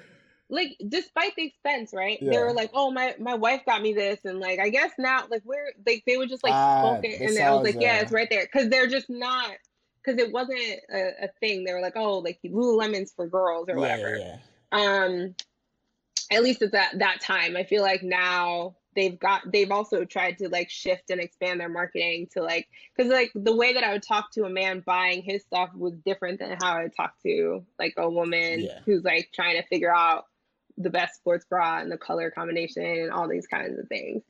Like despite the expense, right? Yeah. They were like, "Oh, my my wife got me this," and like I guess now, like we're like they would just like ah, it, and I was like, "Yeah, it's right there," because they're just not because it wasn't a, a, thing. They were like, oh, like Lululemon's for girls or whatever. Yeah, yeah. Um, at least at that that time, I feel like now they've got they've also tried to like shift and expand their marketing to like because like the way that I would talk to a man buying his stuff was different than how I would talk to like a woman yeah. who's like trying to figure out the best sports bra and the color combination and all these kinds of things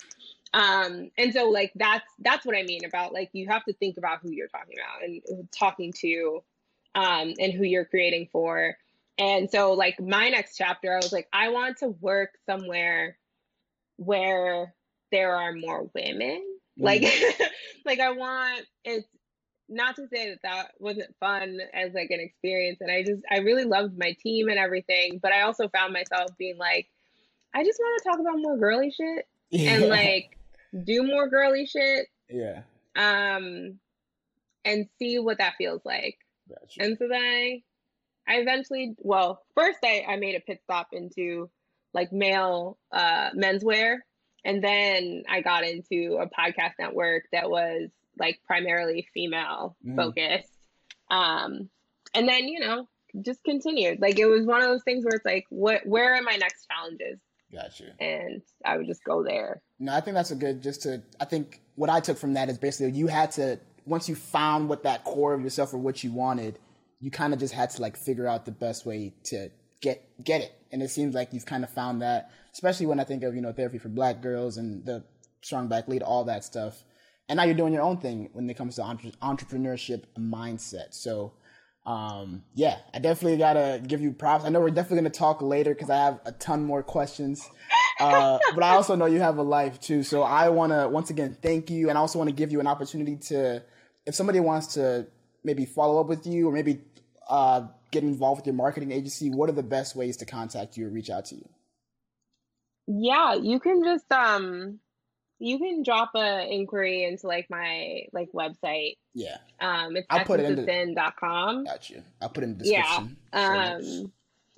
um and so like that's that's what i mean about like you have to think about who you're talking about and talking to um and who you're creating for. And so like my next chapter i was like i want to work somewhere where there are more women. Mm. like like i want it's not to say that that wasn't fun as like an experience and i just i really loved my team and everything but i also found myself being like i just want to talk about more girly shit yeah. and like do more girly shit. Yeah. Um, and see what that feels like. Gotcha. And so then I, I eventually, well, first I, I made a pit stop into like male uh, menswear. And then I got into a podcast network that was like primarily female mm. focused. Um, and then, you know, just continued. Like it was one of those things where it's like, what, where are my next challenges? Gotcha. And I would just go there. No, I think that's a good. Just to, I think what I took from that is basically you had to once you found what that core of yourself or what you wanted, you kind of just had to like figure out the best way to get get it. And it seems like you've kind of found that, especially when I think of you know therapy for Black girls and the strong black lead, all that stuff. And now you're doing your own thing when it comes to entre- entrepreneurship mindset. So um, yeah, I definitely gotta give you props. I know we're definitely gonna talk later because I have a ton more questions. Uh, but I also know you have a life too. So I wanna once again thank you, and I also want to give you an opportunity to, if somebody wants to maybe follow up with you or maybe uh, get involved with your marketing agency, what are the best ways to contact you or reach out to you? Yeah, you can just um you can drop a inquiry into like my like website. Yeah. Um, it's I'll put it in com. Got you. I'll put it in the description. Yeah. Um,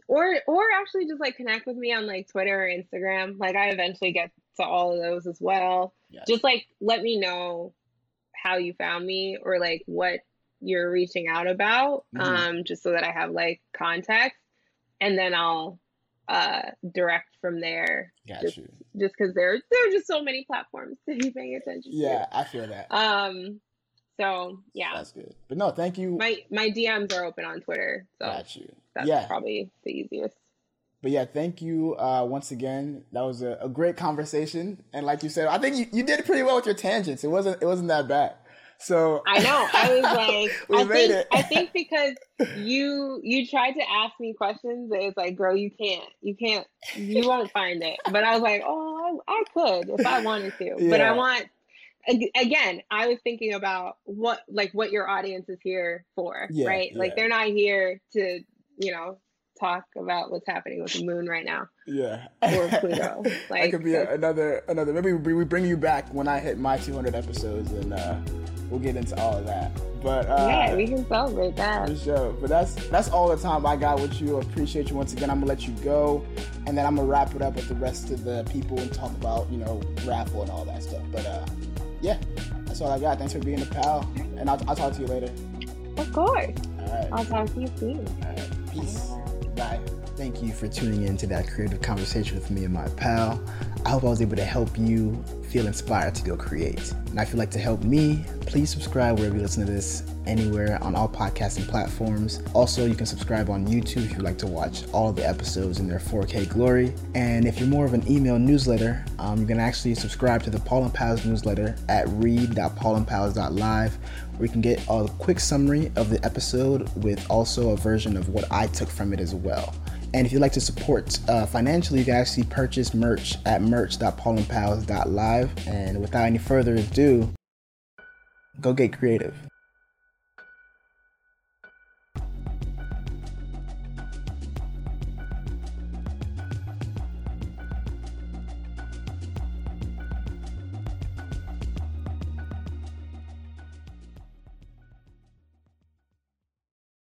or or actually just like connect with me on like Twitter or Instagram. Like I eventually get to all of those as well. Just like let me know how you found me or like what you're reaching out about. Mm-hmm. Um, just so that I have like context, and then I'll uh, direct from there. Got just, you. Just because there there are just so many platforms to be paying attention to yeah, to. I feel that. Um. So yeah, that's good. But no, thank you. My my DMs are open on Twitter. So Got you. That's yeah. probably the easiest. But yeah, thank you uh, once again. That was a, a, great conversation, and like you said, I think you, you did pretty well with your tangents. It wasn't it wasn't that bad. So I know. I was like, I think it. I think because you you tried to ask me questions, it's like, girl, you can't, you can't, you won't find it. But I was like, oh, I, I could if I wanted to, yeah. but I want. Again, I was thinking about what like what your audience is here for, yeah, right? Yeah. Like they're not here to, you know, talk about what's happening with the moon right now. Yeah. Or Pluto. Like, that could be another another. Maybe we bring you back when I hit my 200 episodes and. uh we'll get into all of that. But uh, yeah, we can celebrate that for sure. But that's that's all the time I got with you. Appreciate you once again. I'm gonna let you go, and then I'm gonna wrap it up with the rest of the people and talk about you know raffle and all that stuff. But uh, yeah, that's all I got. Thanks for being a pal, and I'll, I'll talk to you later. Of course. All right. I'll talk to you soon. All right. Peace. Bye. Thank you for tuning in to that creative conversation with me and my pal. I hope I was able to help you feel inspired to go create. And if you'd like to help me, please subscribe wherever you listen to this, anywhere on all podcasting platforms. Also, you can subscribe on YouTube if you'd like to watch all the episodes in their 4K glory. And if you're more of an email newsletter, um, you can actually subscribe to the Paul and Pals newsletter at read.paulandpals.live, where you can get a quick summary of the episode with also a version of what I took from it as well. And if you'd like to support uh, financially, you can actually purchase merch at merch.paulandpals.live. And without any further ado, go get creative.